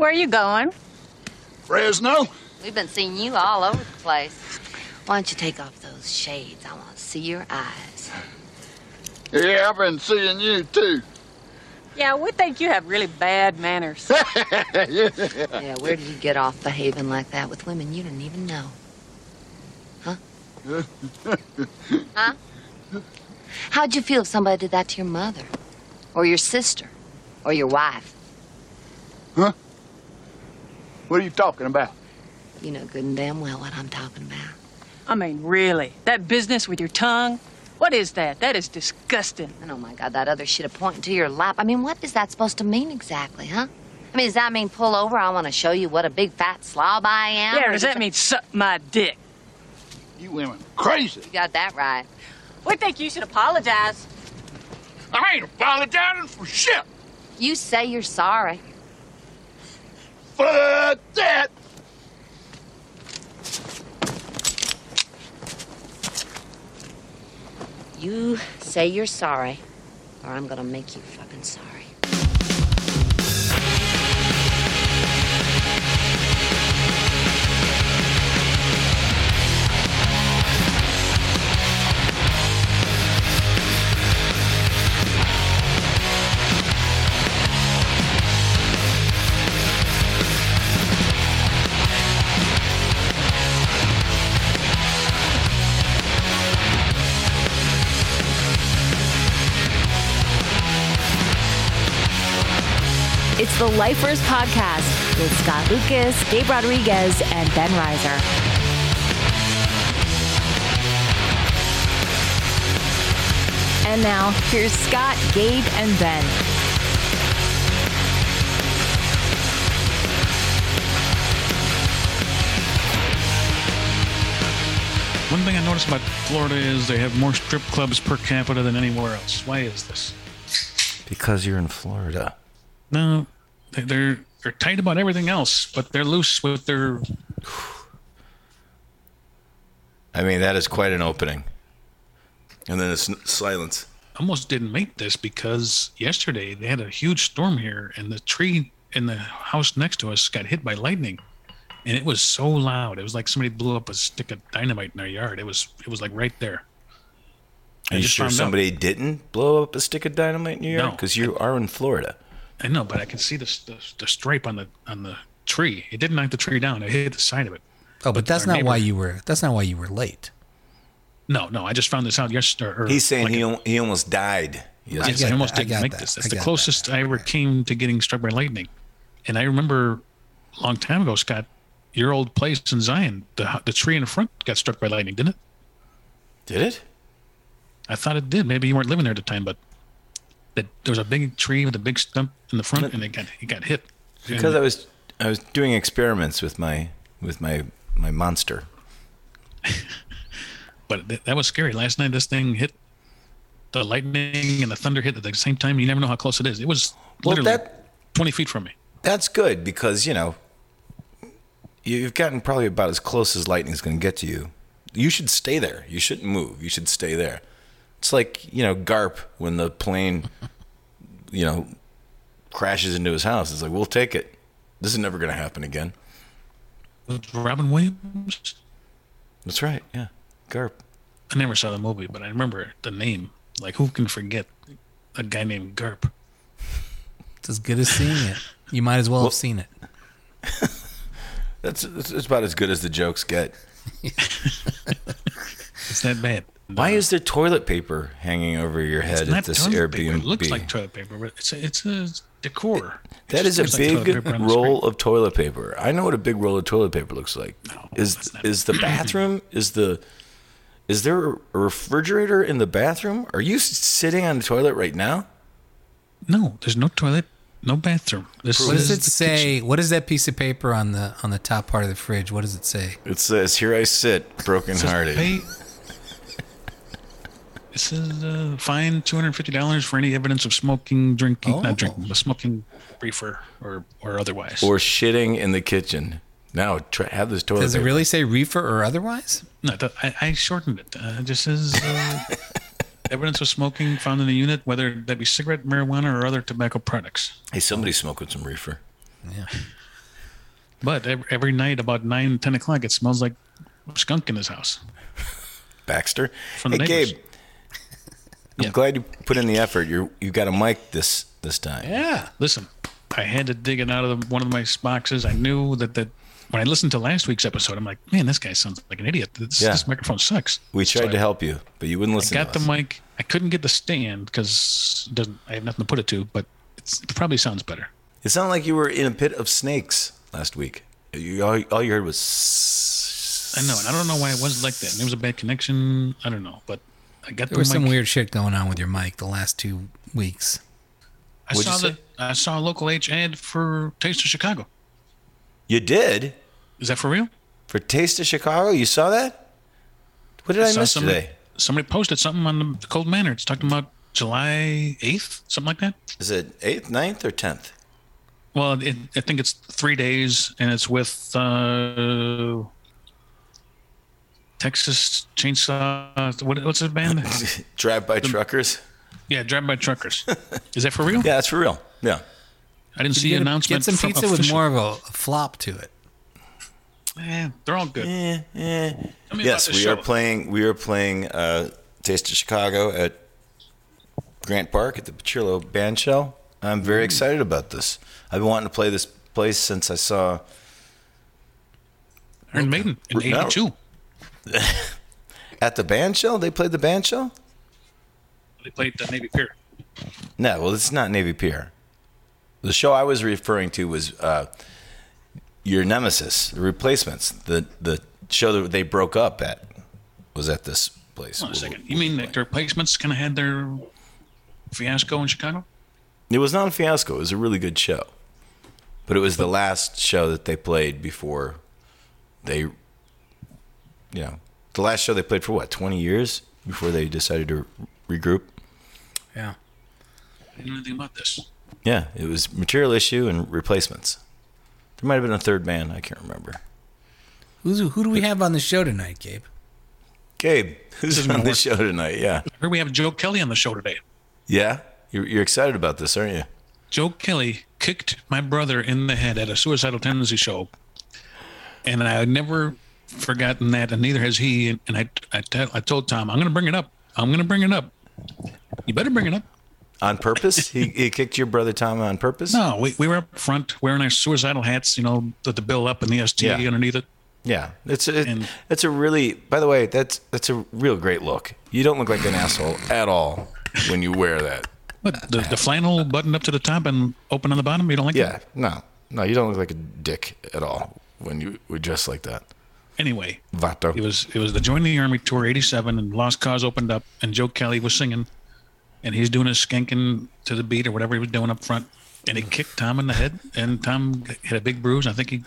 Where are you going? Fresno? We've been seeing you all over the place. Why don't you take off those shades? I want to see your eyes. Yeah, I've been seeing you too. Yeah, we think you have really bad manners. Yeah, yeah, where did you get off behaving like that with women you didn't even know? Huh? huh? How'd you feel if somebody did that to your mother? Or your sister? Or your wife? Huh? What are you talking about? You know good and damn well what I'm talking about. I mean, really? That business with your tongue? What is that? That is disgusting. And oh my God, that other shit a pointing to your lap. I mean, what is that supposed to mean exactly, huh? I mean, does that mean pull over? I want to show you what a big fat slob I am? Yeah, Or does that mean suck my dick? You women crazy. You got that right. We think you should apologize. I ain't apologizing for shit. You say you're sorry. Fuck that. You say you're sorry, or I'm gonna make you fucking sorry. The Lifers Podcast with Scott Lucas, Gabe Rodriguez, and Ben Reiser. And now, here's Scott, Gabe, and Ben. One thing I noticed about Florida is they have more strip clubs per capita than anywhere else. Why is this? Because you're in Florida. No, they- they're they're tight about everything else, but they're loose with their. I mean, that is quite an opening. And then it's silence. Almost didn't make this because yesterday they had a huge storm here, and the tree in the house next to us got hit by lightning, and it was so loud. It was like somebody blew up a stick of dynamite in our yard. It was it was like right there. Are you sure found out. somebody didn't blow up a stick of dynamite in your yard? No. Because you are in Florida. I know, but I can see the, the the stripe on the on the tree. It didn't knock the tree down. It hit the side of it. Oh, but that's our not why you were. That's not why you were late. No, no, I just found this out yesterday. or He's saying like he, a- he almost died. Yes, I I, get almost that. I didn't got make that. this. I That's the closest that. I ever came to getting struck by lightning. And I remember a long time ago, Scott, your old place in Zion, the the tree in the front got struck by lightning, didn't it? Did it? I thought it did. Maybe you weren't living there at the time, but that there was a big tree with a big stump in the front, and it got it got hit. Because And- I was I was doing experiments with my with my my monster. but th- that was scary. Last night, this thing hit the lightning and the thunder hit at the same time. You never know how close it is. It was Well, literally that- twenty feet from me. That's good because you know you've gotten probably about as close as lightning's going to get to you. You should stay there. You shouldn't move. You should stay there. It's like you know Garp when the plane, you know, crashes into his house. It's like we'll take it. This is never going to happen again. With Robin Williams. That's right. Yeah, Garp. I never saw the movie, but I remember the name. Like, who can forget a guy named Garp? It's as good as seeing it. You might as well, Well- have seen it. That's, that's that's about as good as the jokes get. It's that bad. Why is there toilet paper hanging over your head It's at not this toilet Airbnb? paper. It looks like toilet paper, but it's a, it's a decor. It That just a looks like big paper on the roll of toilet paper. I know what a big roll of toilet paper looks like. No, is not. is the bathroom is the is there a refrigerator in the bathroom? Are you sitting on the toilet right now? No, there's no toilet, no bathroom. This What does it say? kitchen. What is that piece of paper on the on the top part of the fridge? What does it say? It says, "Here I sit, broken It says hearted." pay- It says uh, fine two hundred fifty dollars for any evidence of smoking, drinking, Oh. not drinking, but smoking, reefer or or otherwise. Or shitting in the kitchen. Now try, have this toilet. Does it really say reefer or otherwise? No, th- I, I shortened it. Uh, it just says uh, evidence of smoking found in the unit, whether that be cigarette, marijuana, or other tobacco products. Hey, somebody's smoking some reefer. Yeah. But every, every night about nine, ten o'clock, it smells like skunk in his house. Baxter. From hey, the neighbors. Gabe. I'm Yeah. glad you put in the effort. You're you got a mic this this time. Yeah. Listen, I had to dig it out of the, one of my boxes. I knew that that when I listened to last week's episode, I'm like, man, this guy sounds like an idiot. This, Yeah. this microphone sucks. We So tried I to help you, but you wouldn't listen. I got to the us. mic. I couldn't get the stand because doesn't. I have nothing to put it to, but it's, it probably sounds better. It sounded like you were in a pit of snakes last week. You, all, all you heard was. I know, and I don't know why it was like that. It was a bad connection. I don't know, but I got There the was some weird shit going on with your mic the last two weeks. I What'd saw say? the I saw a local H ad for Taste of Chicago. You did Is that for real? for Taste of Chicago. You saw that? What did I, saw miss somebody, today? somebody posted something on the Cold Manor. It's talking about July eighth, something like that. Is it eighth, 9th, or tenth? Well, it, I think it's three days, and it's with uh, Texas Chainsaw. What, what's his band? Drive by truckers. yeah, Drive By Truckers. Is that for real? Yeah, that's for real. Yeah. I didn't see an a- announcement. get some from pizza with more of a, a flop to it. Eh, they're all good. Tell me Yes, we show. are playing. We are playing uh, Taste of Chicago at Grant Park at the Petrillo Band Shell. I'm very excited about this. I've been wanting to play this place since I saw Iron Maiden in No. '82. at the band shell. They played the band shell. They played the Navy Pier. No, well, it's not Navy Pier. The show I was referring to was uh, your nemesis, the replacements. The the show that they broke up at was at this place. Hold on a second. You mean that the replacements kind of had their fiasco in Chicago? It was not a fiasco. It was a really good show, but it was the last show that they played before they, you know, the last show they played for what twenty years before they decided to regroup. Yeah. I didn't know anything about this. Yeah, it was Material Issue and Replacements. There might have been a third band. I can't remember. Who's who do we have on the show tonight, Gabe? Gabe, who's isn't on gonna the show tonight? Yeah, I heard we have Joe Kelly on the show today. yeah. You're, you're excited about this, aren't you? Joe Kelly kicked my brother in the head at a suicidal tendency show, and I never forgotten that, and neither has he. And, and I, I, tell, I told Tom, I'm going to bring it up. I'm going to bring it up. You better bring it up. On purpose? he, he kicked your brother Tom on purpose? No, we, we were up front wearing our suicidal hats, you know, with the bill up and the ST Yeah. underneath it. Yeah, it's a, And- it's a really. By the way, that's that's a real great look. You don't look like an asshole at all when you wear that. But the, the flannel buttoned up to the top and open on the bottom, you don't like Yeah, that? no, no, you don't look like a dick at all when you dress like that. Anyway, Vato. It was it was the Join the Army tour '87, and Lost Cause opened up, and Joe Kelly was singing, and he's doing his skanking to the beat or whatever he was doing up front, and he kicked Tom in the head, and Tom had a big bruise. I think he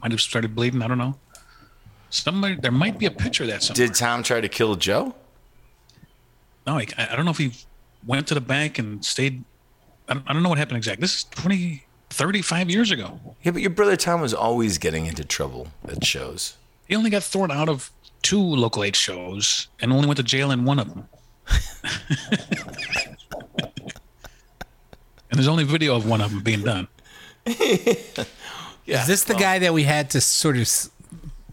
might have started bleeding. I don't know. Somebody there might be a picture of that somewhere. Did Tom try to kill Joe? no, I, I don't know if he went to the bank and stayed. I don't, I don't know what happened exactly. This is 20, 35 years ago. Yeah, but your brother Tom was always getting into trouble at shows. He only got thrown out of two Local H shows and only went to jail in one of them. and there's only video of one of them being done. Is this the guy that we had to sort of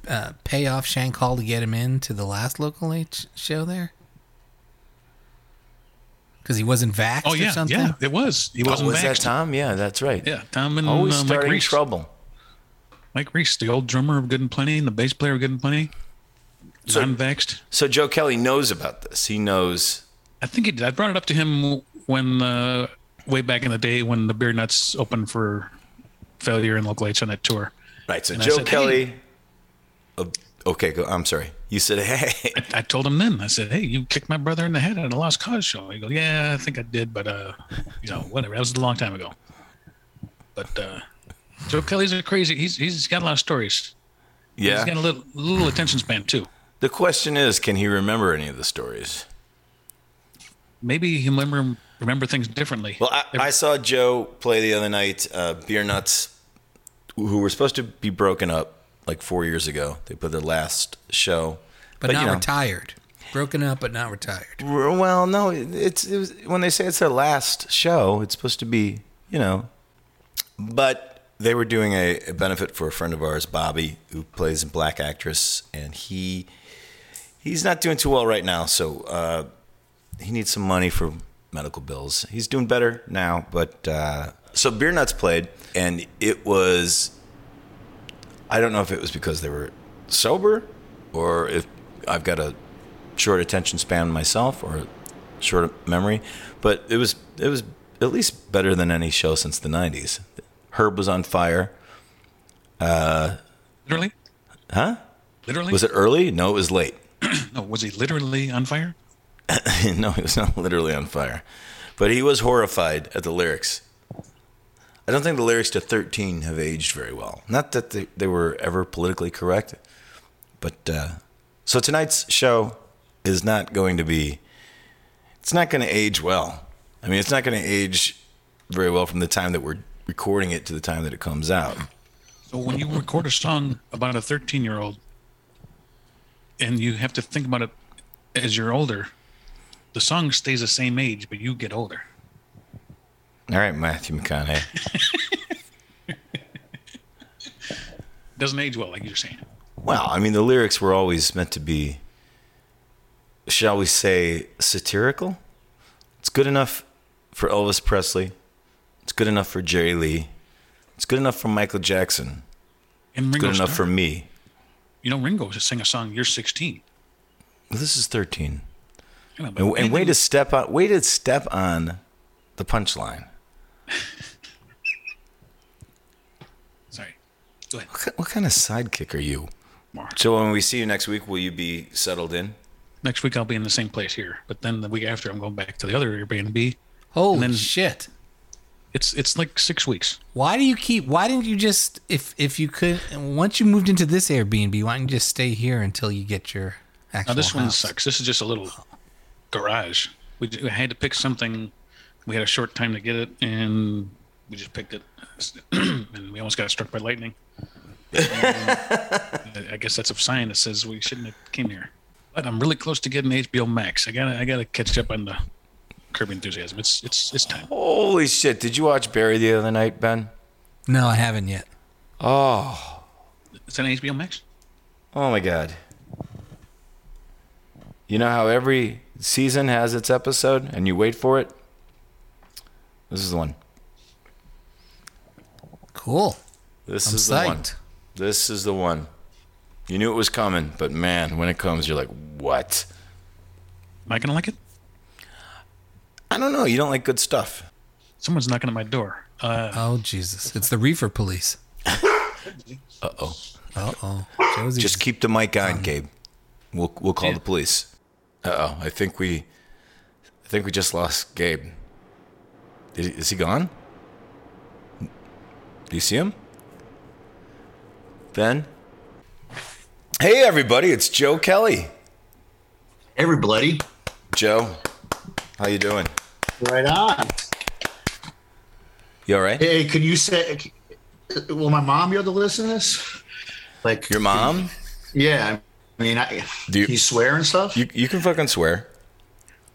uh, pay off Shank Hall to get him in to the last local H show there? Because he wasn't vaxxed Oh or yeah, something? yeah, it was. He Oh, wasn't was that. Tom? Yeah, that's right. Yeah, Tom and Always uh, Mike starting Reese. trouble. Mike Reese, the old drummer of Good and Plenty, and the bass player of Good and Plenty, So- non-vaxxed. So Joe Kelly knows about this. He knows. I think he did. I brought it up to him when uh, way back in the day when the Beer Nuts opened for failure in Local H's on that tour. Right. So And Joe said, Kelly. Oh, okay, go. I'm sorry. You said, "Hey." I told him then. I said, "Hey, you kicked my brother in the head at a Lost Cause show." He goes, "Yeah, I think I did, but uh, you know, whatever. That was a long time ago." But uh, Joe Kelly's a crazy. He's he's got a lot of stories. Yeah. He's got a little little attention span too. The question is, can he remember any of the stories? Maybe he remember remember things differently. Well, I, I saw Joe play the other night. Uh, Beer Nuts, who were supposed to be broken up like four years ago. They put their last show, But, not you know, retired. Broken up, but not retired. Well, no, it's it was, when they say it's their last show, it's supposed to be, you know. But they were doing a, a benefit for a friend of ours, Bobby, who plays a Black Actress, and he he's not doing too well right now. So uh, he needs some money for medical bills. He's doing better now, but uh, so Beer Nuts played, and it was. I don't know if it was because they were sober, or if I've got a short attention span myself, or short memory, but it was it was at least better than any show since the '90s. Herb was on fire. Literally? Huh? Literally? Was it early? No, it was late. No, was he literally on fire? no, he was not literally on fire. But he was horrified at the lyrics. I don't think the lyrics to 13 have aged very well. Not that they, they were ever politically correct, but uh, so tonight's show is not going to be, it's not going to age well. I mean, it's not going to age very well from the time that we're recording it to the time that it comes out. So when you record a song about a 13 year old and you have to think about it as you're older, the song stays the same age, but you get older. All right, Matthew McConaughey. doesn't age well, like you're saying. Well, I mean, the lyrics were always meant to be, shall we say, satirical. It's good enough for Elvis Presley. It's good enough for Jerry Lee. It's good enough for Michael Jackson. And It's Ringo good enough Starr. for me. You know, Ringo just sang a song. You're 16. Well, this is 13. You know, And, and way to step on, way to step on the punchline. Sorry. Go ahead. What, what kind of sidekick are you? More. So when we see you next week, will you be settled in? Next week I'll be in the same place here, but then the week after I'm going back to the other Airbnb. Holy And then- shit! It's it's like six weeks. Why do you keep? Why didn't you just if if you could once you moved into this Airbnb, why don't you just stay here until you get your actual Now this one sucks. This is just a little garage. We, we had to pick something. We had a short time to get it, and we just picked it. and we almost got struck by lightning. I guess that's a sign that says we shouldn't have came here. But I'm really close to getting HBO Max. I gotta I gotta catch up on the Curb Your enthusiasm. It's it's it's time. Holy shit! Did you watch Barry the other night, Ben? No, I haven't yet. Oh, It's on HBO Max. oh my god! You know how every season has its episode, and you wait for it. This is the one. Cool. This I'm is the one. This is the one. You knew it was coming, but man, when it comes, you're like, what? Am I gonna like it? I don't know. You don't like good stuff. Someone's knocking at my door. Uh, Oh Jesus! It's the reefer police. Uh oh. Uh oh. Josie's Just keep the mic on, Gabe. We'll we'll call the police. Uh oh. I think we, I think we just lost Gabe. Is he, is he gone? Do you see him? Ben. Hey everybody! It's Joe Kelly. Everybody, Joe, how you doing? right on. You all right? Hey, could you say? Will my mom be able to listen to this? Like Your mom? Yeah, I mean, I, Do you- you swear and stuff. You you can fucking swear.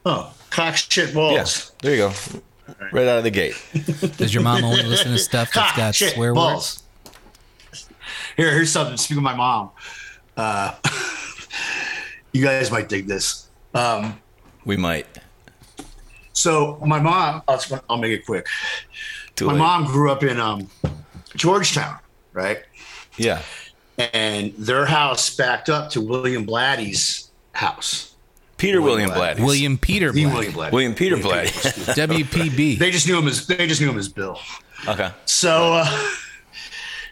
oh, cock shit Yeah. balls. There you go. Right out of the gate. Does your mom only listen to stuff that's Cock got shit swear words? Here, here's something. Speaking of my mom, uh, you guys might dig this. Um, We might. So my mom, I'll, I'll make it quick. Too My late. mom grew up in um, Georgetown, right? Yeah. And their house backed up to William Blatty's house. Peter William Blatty. Blatty. William Peter The Black. William Blatty. William Peter Blatty. WPB. They just knew him as they just knew him as Bill. okay. So, uh,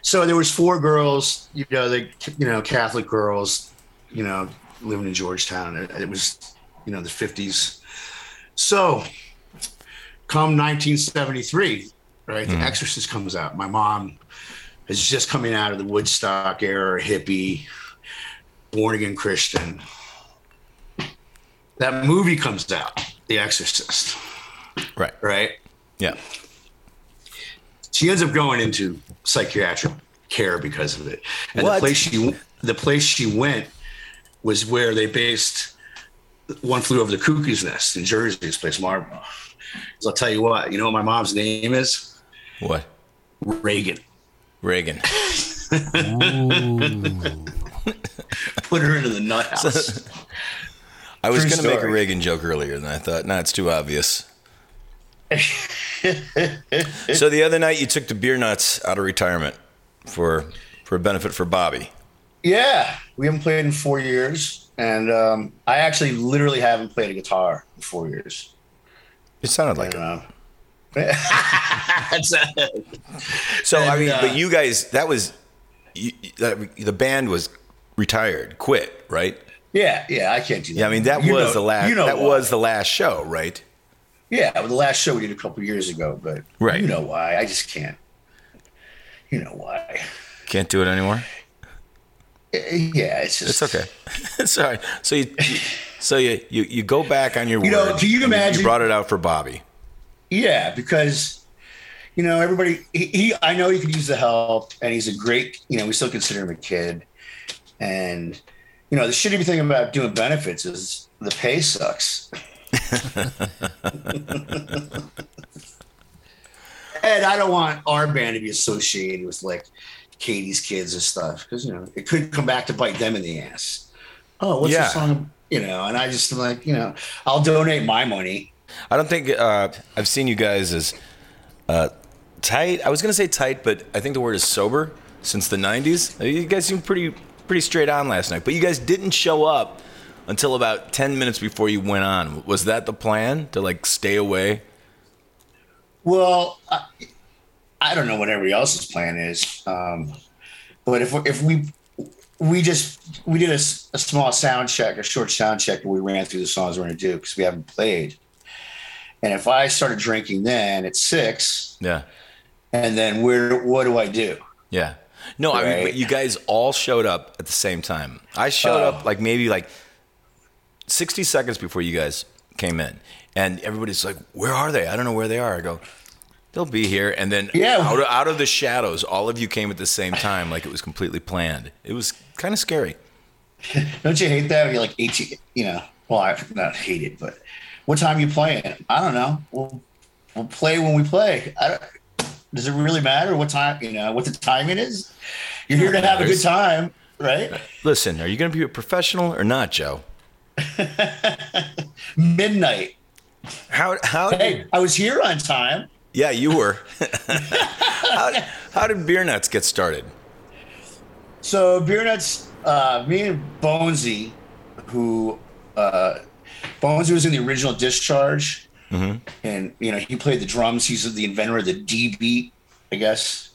so there was four girls, you know, they, you know, Catholic girls, you know, living in Georgetown. It, it was, you know, the fifties. So, come 1973, right? The hmm. Exorcist comes out. My mom is just coming out of the Woodstock era, hippie, born again Christian. That movie comes out, The Exorcist, Right. right? Yeah. she ends up going into psychiatric care because of it. And What? the place she the place she went was where they based One Flew Over the Cuckoo's Nest in Jersey. This place, Marlboro. So I'll tell you what. You know what my mom's name is? What? Reagan. Reagan. Put her into the nut house. I was going to make a. Reagan joke earlier, and I thought, nah, it's too obvious. so the other night, you took the beer nuts out of retirement for for a benefit for Bobby. yeah, we haven't played in four years, and um, I actually literally haven't played a guitar in four years. It sounded like And, it. uh, That's So I mean, uh, but you guys, that was you, that, the band was retired, quit, right? yeah, yeah. I can't do that. Yeah, I mean that You was know- the last. You know that why. was the last show, right? Yeah, well, the last show we did a couple years ago, but Right. you know why? I just can't. You know why? Can't do it anymore. Yeah, it's just It's okay. Sorry. So you, you- so you, you you go back on your You know, can you imagine- You brought it out for Bobby. Yeah, because you know everybody. He, he, I know he could use the help, and he's a great. You know, we still consider him a kid, and you know the shitty thing about doing benefits is the pay sucks. and I don't want our band to be associated with like Katie's kids and stuff because you know it could come back to bite them in the ass. Oh, what's Yeah. the song? You know, and I just am like, you know, I'll donate my money. I don't think uh, I've seen you guys as uh, tight. I was gonna say tight, but I think the word is sober since the '90s. You guys seemed pretty pretty straight on last night, but you guys didn't show up until about ten minutes before you went on. Was that the plan to like stay away? Well, I, I don't know what everybody else's plan is, um, but if we- if we we just we did a small sound check, a short sound check, where we ran through the songs we're going to do because we haven't played. And if I started drinking then at six, Yeah, and then where what do I do? yeah. No, I mean, you guys all showed up at the same time. I showed Oh. up like maybe like 60 seconds before you guys came in, and everybody's like, "Where are they? I don't know where they are." I go, "They'll be here." And then Yeah. out of, out of the shadows, all of you came at the same time, like it was completely planned. It was kind of scary. Don't you hate that? You're like eighteen, you know. Well, I not hate it, but what time you playing? I don't know. We'll we'll play when we play. I don't, does it really matter what time? You know what the timing is? You're here to have a good time, right? Listen, are you going to be a professional or not, Joe? Midnight. How how did, Hey, I was here on time. Yeah you were. how, did- how did beer nuts get started? So beer nuts, uh, me and Bonesy, who uh, Bonesy was in the original Discharge, and you know he played the drums. He's the inventor of the D beat, I guess.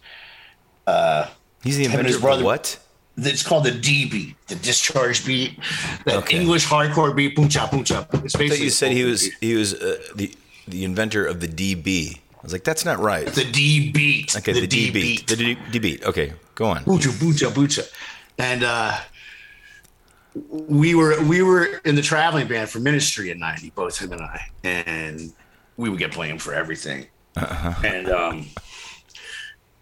He's the inventor of brother- what? It's called the D beat, the Discharge beat, the Okay. English hardcore beat. Boom cha boom cha. It's I thought you said he was he was uh, the the inventor of the DB. Was like, that's not right. the D beat. Okay, the, D beat. The D, D beat. Okay, go on. Bucha, bucha. And uh, we were we were in the traveling band for Ministry at ninety, both him and I, and we would get blamed for everything. And um,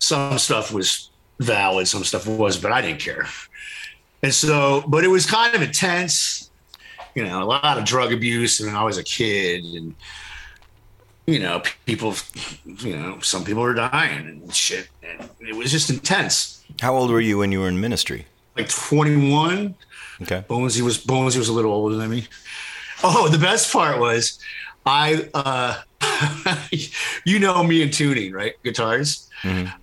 some stuff was valid, some stuff was, but I didn't care. And so, but it was kind of intense, you know, a lot of drug abuse, and I was a kid, and you know, people, you know, some people were dying and shit, and it was just intense How old were you when you were in ministry? like 21. Okay. Bonesy was Bonesy was a little older than me. Oh, the best part was I uh you know me and tuning, right? Guitars.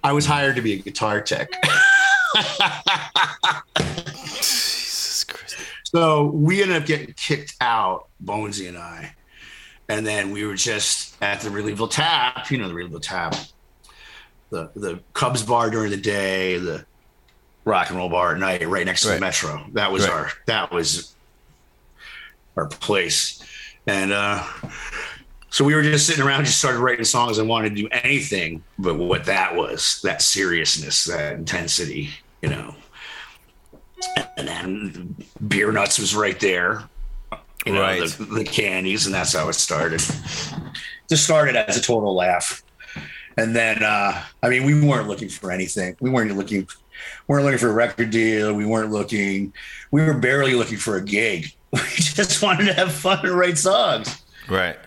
I was hired to be a guitar tech. Jesus Christ. So we ended up getting kicked out, Bonesy and I. And then we were just at the Wrigleyville Tap, you know, the Wrigleyville Tap, the the Cubs bar during the day, the rock and roll bar at night, right next to Right. the Metro. That was Right. our that was our place. And uh so we were just sitting around, just started writing songs and wanted to do anything but what that was, that seriousness, that intensity, you know. And then Beer Nuts was right there. You know, Right. the, the candies, and that's how it started. Just started as a total laugh. And then uh I mean we weren't looking for anything. We weren't looking weren't looking for a record deal. We weren't looking we were barely looking for a gig. We just wanted to have fun and write songs. Right.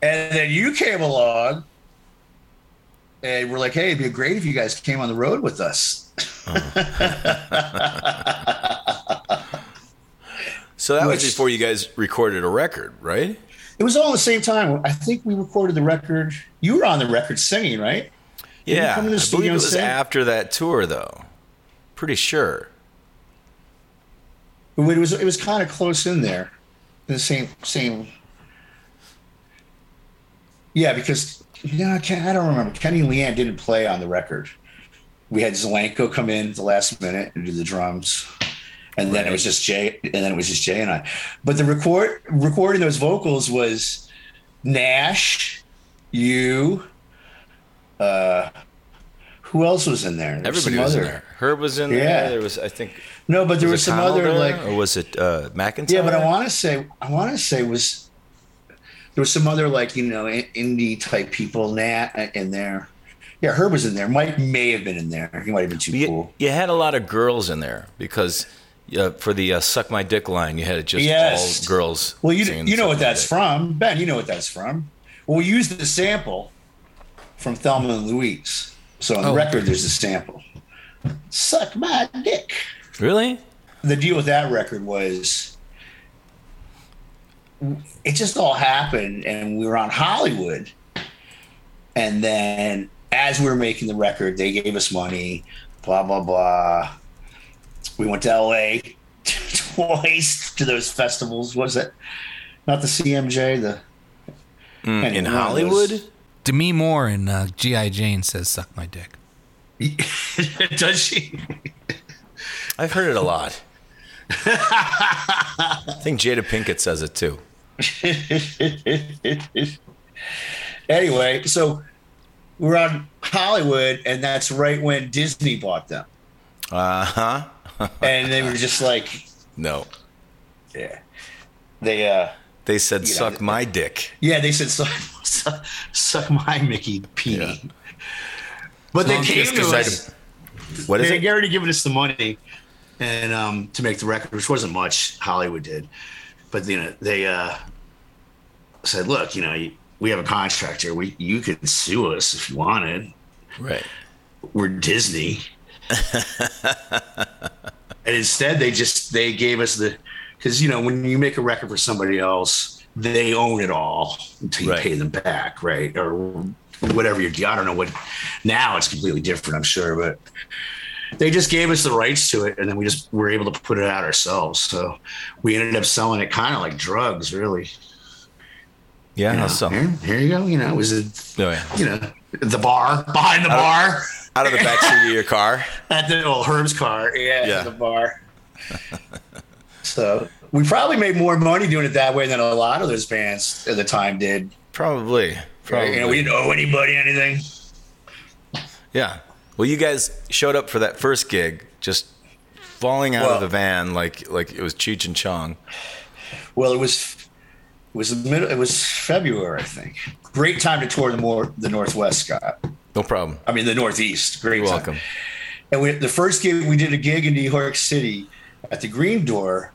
And then you came along and we're like, hey, it'd be great if you guys came on the road with us. So that was before you guys recorded a record, right? It was all at the same time. I think we recorded the record. You were on the record singing, right? you Yeah, come in the I studio believe it was sing? after that tour, though. Pretty sure. It was it was kind of close in there, in the same same. Yeah, because you know, I, can't, I don't remember. Kenny and Leanne didn't play on the record. We had Zelenko come in at the last minute and do the drums, and then it was just Jay, and then it was just Jay and I. But the record recording those vocals was Nash, you, uh, who else was in there? There Everybody was in there. Herb was in Yeah. there. There was, I think, No, but there was, it some Connell other there? like or was it uh, McIntyre? Yeah, but I want to say I want to say was there was some other like you know indie type people Nat in there. Yeah, Herb was in there. Mike may have been in there. He might have been too you, cool. you had a lot of girls in there because uh, for the uh, "suck my dick" line, you had it just Yes. all girls. Well, you you know what that's Dick." from, Ben. You know what that's from. Well, we used the sample from Thelma and Louise. So on the Oh. record, there's a sample. Suck my dick. Really? the deal with that record was it just all happened and we were on Hollywood and then as we were making the record they gave us money blah blah blah we went to LA twice to those festivals was it not the CMJ the Mm, Anyway, in Hollywood? those- Demi Moore in uh, G.I. Jane says, suck my dick. does she I've heard it a lot. I think Jada Pinkett says it too. anyway, so we're on Hollywood, and that's right when Disney bought them. Uh huh. And they were just like, No, yeah. They, uh, they said know, "suck my dick." yeah, they said, suck, suck, suck my Mickey Peony. Yeah. But they came to us. What is They it? had already given us the money and um, to make the record, which wasn't much. Hollywood did, but you know they uh, said, "Look, you know, you, we have a contract here. We you could sue us if you wanted. Right. We're Disney." and instead, they just they gave us the because you know when you make a record for somebody else, they own it all until you Right. pay them back, right? Or whatever your I don't know what. Now it's completely different, I'm sure, but they just gave us the rights to it and then we just were able to put it out ourselves so we ended up selling it kind of like drugs really Yeah. you know, so? here, here you go you know it was a, Oh, yeah. you know the bar behind the bar Out of the backseat of your car. at the old herb's car yeah, Yeah. the bar so we probably made more money doing it that way than a lot of those bands at the time did Probably. Probably. you know we didn't owe anybody anything Yeah. Well, you guys showed up for that first gig, just falling out Well- of the van like like it was Cheech and Chong. Well, it was it was the middle. It was February, I think. Great time to tour the more the Northwest, Scott. No problem. I mean the Northeast. Great You're welcome. And we, the first gig we did a gig in New York City at the Green Door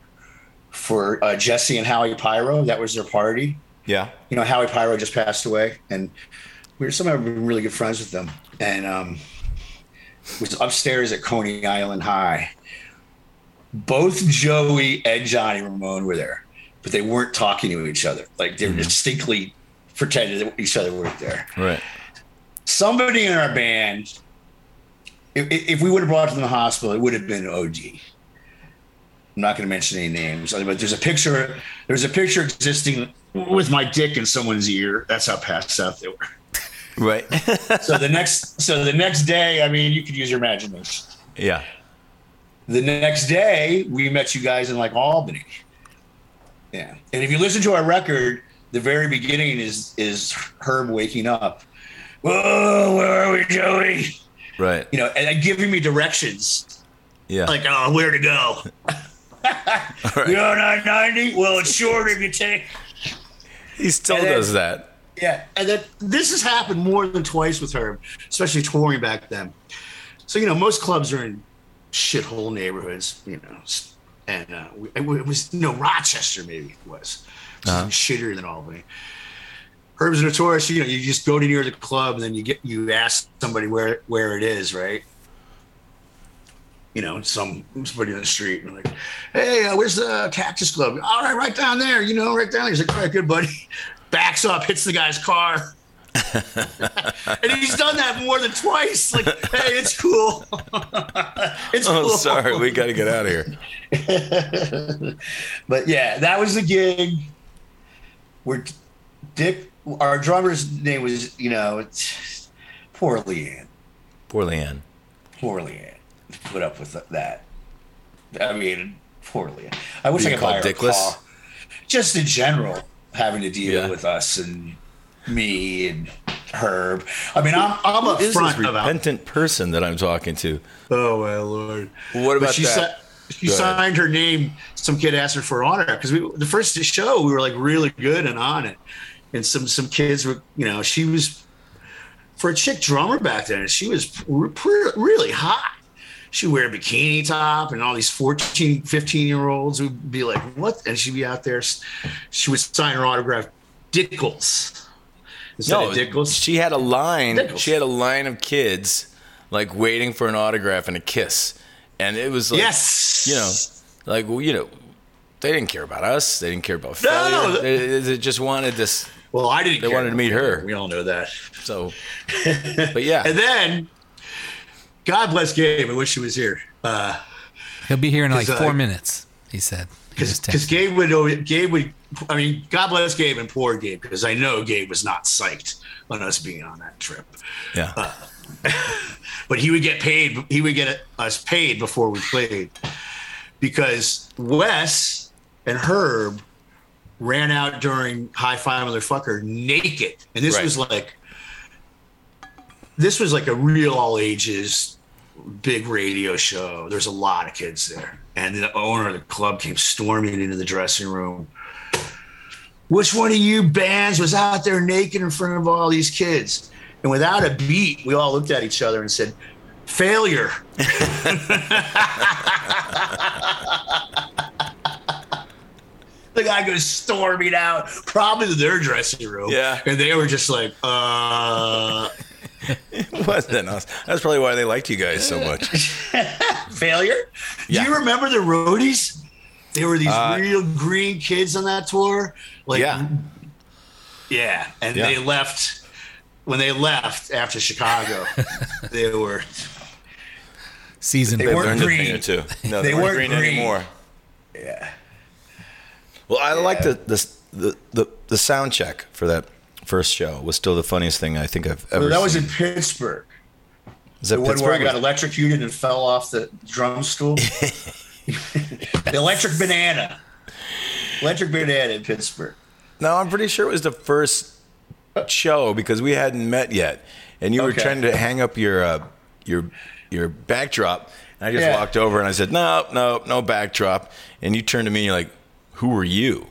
for uh, Jesse and Howie Pyro. That was their party. Yeah. You know, Howie Pyro just passed away, and we were somehow really good friends with them. And um, it was upstairs at Coney Island High. Both Joey and Johnny Ramone were there, but they weren't talking to each other. Like they were distinctly pretended that each other weren't there. Right. Somebody in our band, if, if we would have brought them to the hospital, it would have been OD. I'm not going to mention any names, but there's a picture. There's a picture existing with my dick in someone's ear. That's how passed out they were. Right. So the next, so the next day, I mean, you could use your imagination. yeah. The next day, we met you guys in like Albany. Yeah, and if you listen to our record, the very beginning is is Herb waking up. Whoa, where are we, Joey? Right. You know, and giving me directions Yeah. like, oh, where to go. You're on I ninety. Well, it's short if you take. he still and then- does that. Yeah, and then this has happened more than twice with her, especially touring back then. So you know, most clubs are in shithole neighborhoods, you know, and uh, it was you know Rochester maybe it was, which is shitter than Albany. Herb's notorious. You know, you just go to near the club, and then you get you ask somebody where where it is, right? You know, some somebody in the street, and like, hey, uh, where's the Cactus Club? All right, right down there. You know, right down there. He's like, all right, good buddy. Backs up, hits the guy's car. and he's done that more than twice. Like, hey, it's cool. it's Oh, cool. sorry, we got to get out of here. but yeah, that was the gig. Where Dick, our drummer's name was, you know, it's poor Leanne. Poor Leanne. Poor Leanne. Put up with that. I mean, poor Leanne. I wish You I could call buy her a Dickless? car. Just in general, having to deal Yeah. with us and me and Herb. I mean, I'm I'm Who up is this front about. repentant person that I'm talking to? Oh my lord! What But about she that? si- she Go ahead. signed her name. Some kid asked her for autograph because we the first show we were like really good and on it, and some some kids were you know she was for a chick drummer back then she was pre- pre- really hot. She'd wear a bikini top, and all these 14, 15 year olds would be like, "What?" And she'd be out there. She would sign her autograph, Dickless. Instead No, Dickless. she had a line. Dickless. She had a line of kids like waiting for an autograph and a kiss, and it was like, yes, you know, like well, you know, they didn't care about us. They didn't care about No, failure. no. They, they just wanted this. Well, I didn't. They care. wanted to meet her. We all know that. So, but yeah, And then, God bless Gabe. I wish he was here. Uh, He'll be here in like Because, uh, four minutes. He said. He because. Gabe would Gabe would I mean God bless Gabe and poor Gabe because I know Gabe was not psyched on us being on that trip yeah. but he would get paid he would get us paid before we played because Wes and Herb ran out during High Five Motherfucker naked and this Right. was like this was like a real all ages big radio show. There's a lot of kids there. And the owner of the club came storming into the dressing room. Which one of you bands was out there naked in front of all these kids? And without a beat, we all looked at each other and said, failure. the guy goes storming out, probably to their dressing room. Yeah. And they were just like, uh, It wasn't us. That's probably why they liked you guys so much. failure. Yeah. Do you remember the roadies? They were these Uh, real green kids on that tour. Like, yeah. yeah. And Yeah. they left when they left after Chicago. they were Season They They weren't green. thing or two. No, They they, weren't, weren't green, green. anymore. yeah. Well, I like the, the the the the sound check for that first show was still the funniest thing I think I've ever. Well, that was seen. in Pittsburgh. Is that The one where I got electrocuted and fell off the drum stool. the electric banana. Electric banana in Pittsburgh. No, I'm pretty sure it was the first show because we hadn't met yet, and you were trying to hang up your uh, your your backdrop. And I just Yeah. walked over and I said, "No, no, no backdrop." And you turned to me and you're like, "Who are you?"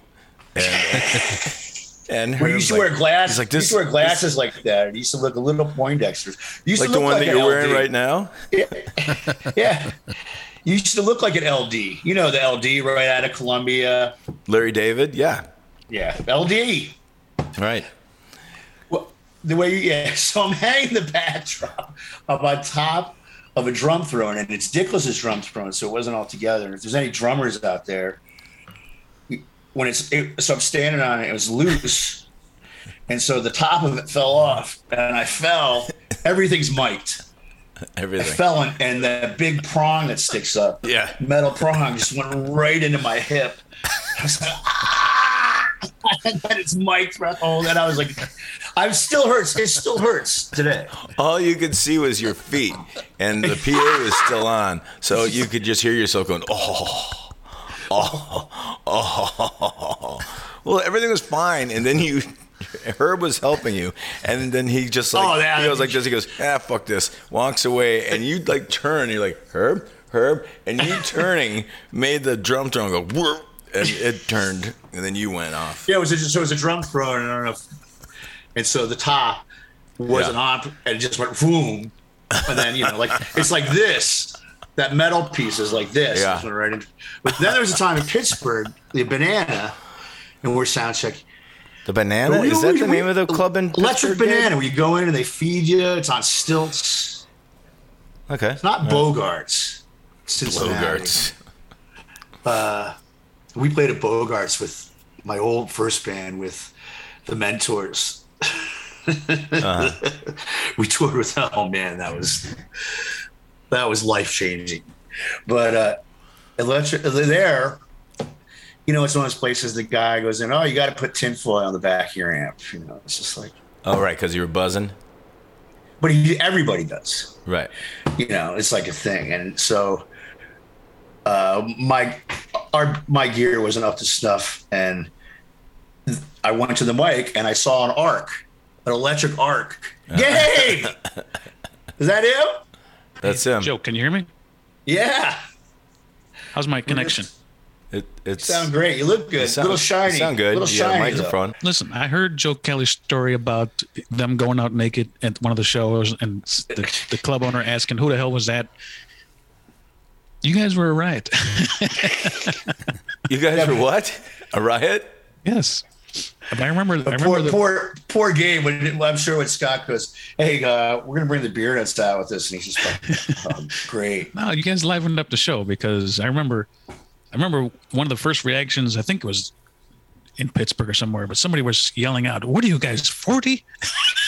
And, and Well, you used to like- wear glasses. Like, you "This used to wear glasses like that. It used to look a little Poindexter. You used like to the one like that you're wearing right now." Yeah. You used to look like an LD. You know the LD right out of Columbia. Larry David, yeah, Yeah, LD. right. Well, the way you, yeah. So I'm hanging the backdrop up on top of a drum throne, and it's Dickless's drum throne, so it wasn't all together. And if there's any drummers out there, when it's it, so I'm standing on it, it was loose, and so the top of it fell off, and I fell. Everything's mic'd. I Everything. fell, and, and that big prong that sticks up, Yeah. metal prong, just went right into my hip. I was like, ah! and then it's mic'd throughout the whole. And I was like, I'm still hurts. It still hurts today. All you could see was your feet, and the PA was still on, so you could just hear yourself going, "Oh, oh, oh." Well, everything was fine, and then you, Herb was helping you, and then he just like Oh, yeah. he goes like this. He goes, "Ah, fuck this," walks away, and you like turn, and you're like, "Herb, Herb," and you turning made the drum throne go, "Whoop," and it turned, and then you went off. Yeah, it was a, so it was a drum throne, and I don't know. If, and so the top wasn't Yeah. on, and it just went boom, and then you know, like it's like this. That metal piece is like this. Yeah. Right in. But then there was a time in Pittsburgh, the banana, and we're sound checking. The banana We- is that we- the we- name of the club in Electric Pittsburgh, Gabe? Banana, where you go in and they feed you. It's on stilts. Okay, It's not Bogarts. Cincinnati. Bogarts. Uh, we played at Bogarts with my old first band with the Mentors. Uh-huh. we toured with oh man, that was that was life changing. But uh electric there, you know, it's one of those places the guy goes in, oh, you got to put tinfoil on the back of your amp. You know, it's just like, Oh right, because you were buzzing. but he, everybody does. Right. you know it's like a thing and so uh my our my gear wasn't up to snuff and i went to the mic and i saw an arc an electric arc yay is that him That's him. Joe, can you hear me? yeah How's my connection? It, it's sound great you look good you sound- little shiny you sound good. little you got a shiny though. microphone. Listen, I heard Joe Kelly's story about them going out naked at one of the shows and the, the club owner asking, who the hell was that? You guys were a riot. You guys were what? A riot? yes. But I remember, I remember Poor, the, poor, poor Gabe. When, I'm sure when Scott goes, "Hey, uh, we're gonna bring the beer nuts out with this," and he's just like, oh, "Great." No, you guys livened up the show because I remember, I remember one of the first reactions. I think it was in Pittsburgh or somewhere, but somebody was yelling out, "What are you guys, 40?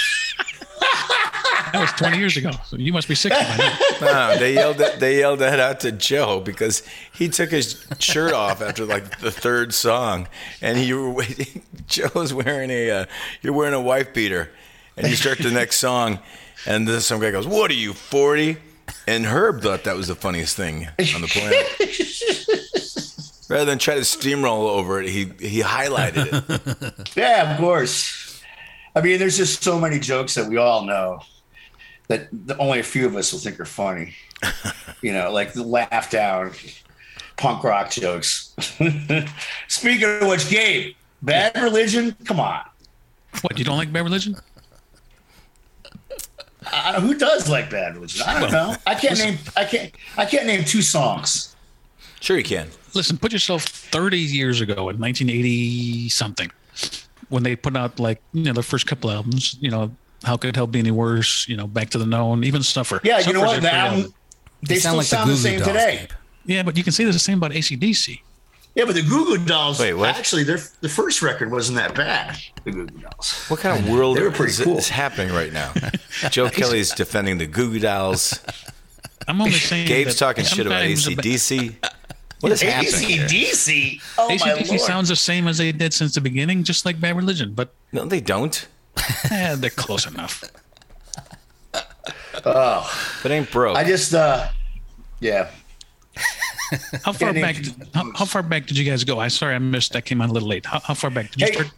that was twenty years ago. So you must be sixty by now. No, they yelled that they yelled that out to Joe because he took his shirt off after like the third song, and you were waiting. Joe's wearing a uh, you're wearing a wife beater, and you start the next song, and then some guy goes, "What are you 40?" And Herb thought that was the funniest thing on the planet. Rather than try to steamroll over it, he he highlighted it. Yeah, of course. I mean, there's just so many jokes that we all know that the, only a few of us will think are funny. you know, like the laugh down punk rock jokes. Speaking of which, Gabe, Bad Religion, come on. What you don't like Bad Religion? I, who does like Bad Religion? I don't know. I can't name. I can't. I can't name two songs. Sure, you can. Listen, put yourself 30 years ago in 1980 something when they put out like, you know, their first couple albums, you know, How Could It Hell Be Any Worse, you know, Back to the Known, even Suffer. Yeah, you know what? Um, the album, they, still sound the, same Dolls, today. Gabe. Yeah, but you can say there's the same about ACDC. Yeah, but the Goo Goo Dolls. Wait, what? Actually, their the first record wasn't that bad. The Goo Goo Dolls. What kind of world They were pretty is, cool. is happening right now? Joe Kelly's defending the Goo Goo Dolls. I'm only saying Gabe's that talking shit about sometimes the ACDC. What is happening here? ACDC. Oh my ACDC lord. sounds the same as they did since the beginning, just like Bad Religion, but No, they don't. eh, they're close enough. Oh. But ain't broke. I just, uh, yeah. How far Yeah, back? they- How, how far back did you guys go? I sorry, I missed. That came on a little late. How, how far back did you Hey. start?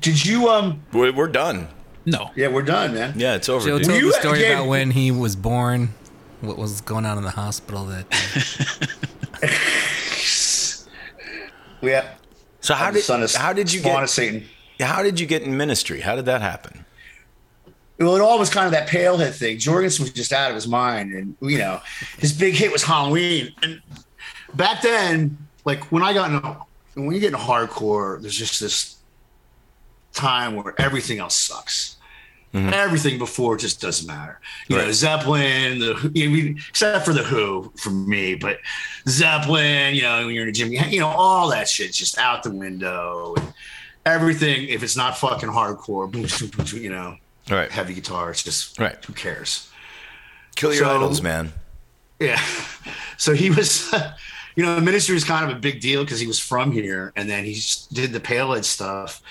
Did you um? we're, we're done. No, Yeah, we're done, man. Yeah, it's over. Joe dude. told you the story gave- about when he was born, what was going on in the hospital. That We So how did son of how did you spawn of get Satan? How did you get in ministry? How did that happen? Well, it all was kind of that Pailhead thing. Jourgensen was just out of his mind, and you know, his big hit was Halloween. And back then, like when I got in, when you get into hardcore, there's just this time where everything else sucks. Mm-hmm. Everything before just doesn't matter. You know, Zeppelin, the I mean, except for the Who for me, but Zeppelin, you know, when you're in a gym, you know, all that shit's just out the window. And everything, if it's not fucking hardcore, you know, All right. heavy guitar. It's just Right. Who cares? Kill your So- idols, man. Yeah. So he was, you know, the ministry was kind of a big deal because he was from here, and then he just did the Pailhead stuff.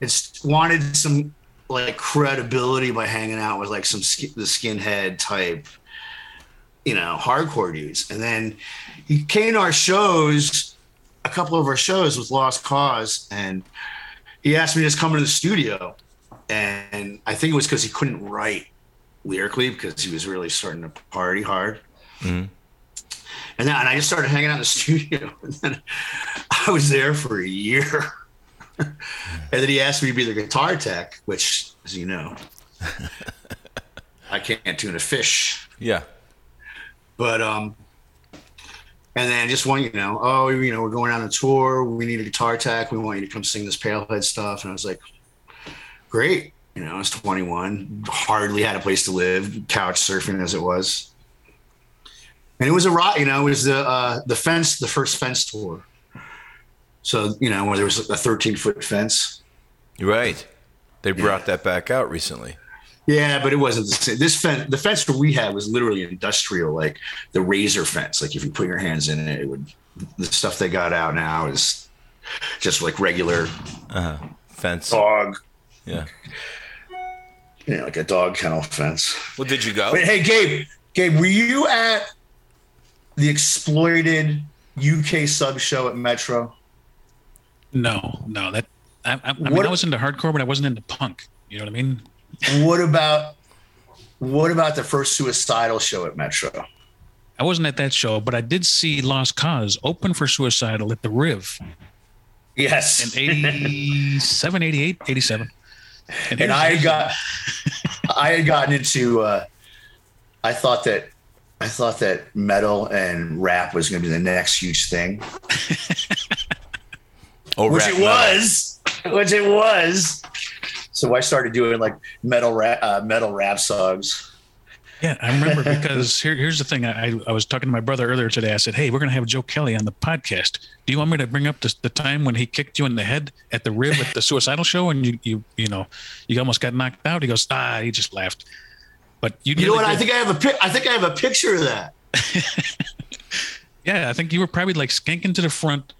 It's wanted some like credibility by hanging out with like some sk- the skinhead type, you know, hardcore dudes. And then he came to our shows, a couple of our shows with Lost Cause, and he asked me to just come into the studio. And I think it was because he couldn't write lyrically because he was really starting to party hard. And then and I just started hanging out in the studio. And then I was there for a year. and then he asked me to be the guitar tech, which, as you know, I can't tune a fish. Yeah. But um, And then just want you know, oh, you know, we're going on a tour. We need a guitar tech. We want you to come sing this Pailhead stuff. And I was like, great. You know, I was 21, hardly had a place to live, couch surfing as it was. And it was a rock, you know, it was the uh, the fence, the first fence tour. So, you know, where there was a 13 foot fence. Right. They brought that back out recently. Yeah, but it wasn't the same. This fence, the fence that we had was literally industrial, like the razor fence. Like if you put your hands in it, it would. The stuff they got out now is just like regular uh-huh. Fence. dog, Yeah. you know, like a dog kennel fence. Well, did you go? Wait, hey, Gabe, Gabe, were you at the exploited UK sub show at Metro? No, no, that I, I, I mean, What- I was into hardcore, but I wasn't into punk. You know what I mean? What about what about the first suicidal show at Metro? I wasn't at that show, but I did see Lost Cause open for Suicidal at the Riv Yes, in 87, 88, 87. and here's- I had got I had gotten into uh I thought that I thought that metal and rap was going to be the next huge thing, Oh, which rap it metal. was, which it was. So I started doing like metal rap, uh, metal rap songs. Yeah, I remember because here, here's the thing. I, I- I was talking to my brother earlier today. I said, "Hey, we're going to have Joe Kelly on the podcast. Do you want me to bring up the, the time when he kicked you in the head at the Riv at the suicidal show and you you you know you almost got knocked out?" He goes, "Ah," he just laughed. But you, You know really what? I think I have a pic. I think I have a picture of that. Yeah, I think you were probably like skanking to the front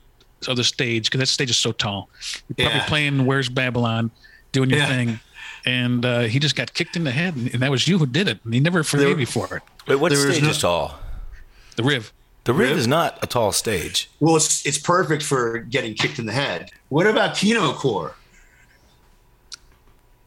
of the stage because that stage is so tall. You're probably Yeah. playing "Where's Babylon," doing your Yeah. thing, and uh, he just got kicked in the head, and that was you who did it. And he never forgave There- you for it. Wait, what There stage no- is tall? The Riv. The Riv is not a tall stage. Well, it's it's perfect for getting kicked in the head. What about Kino Core?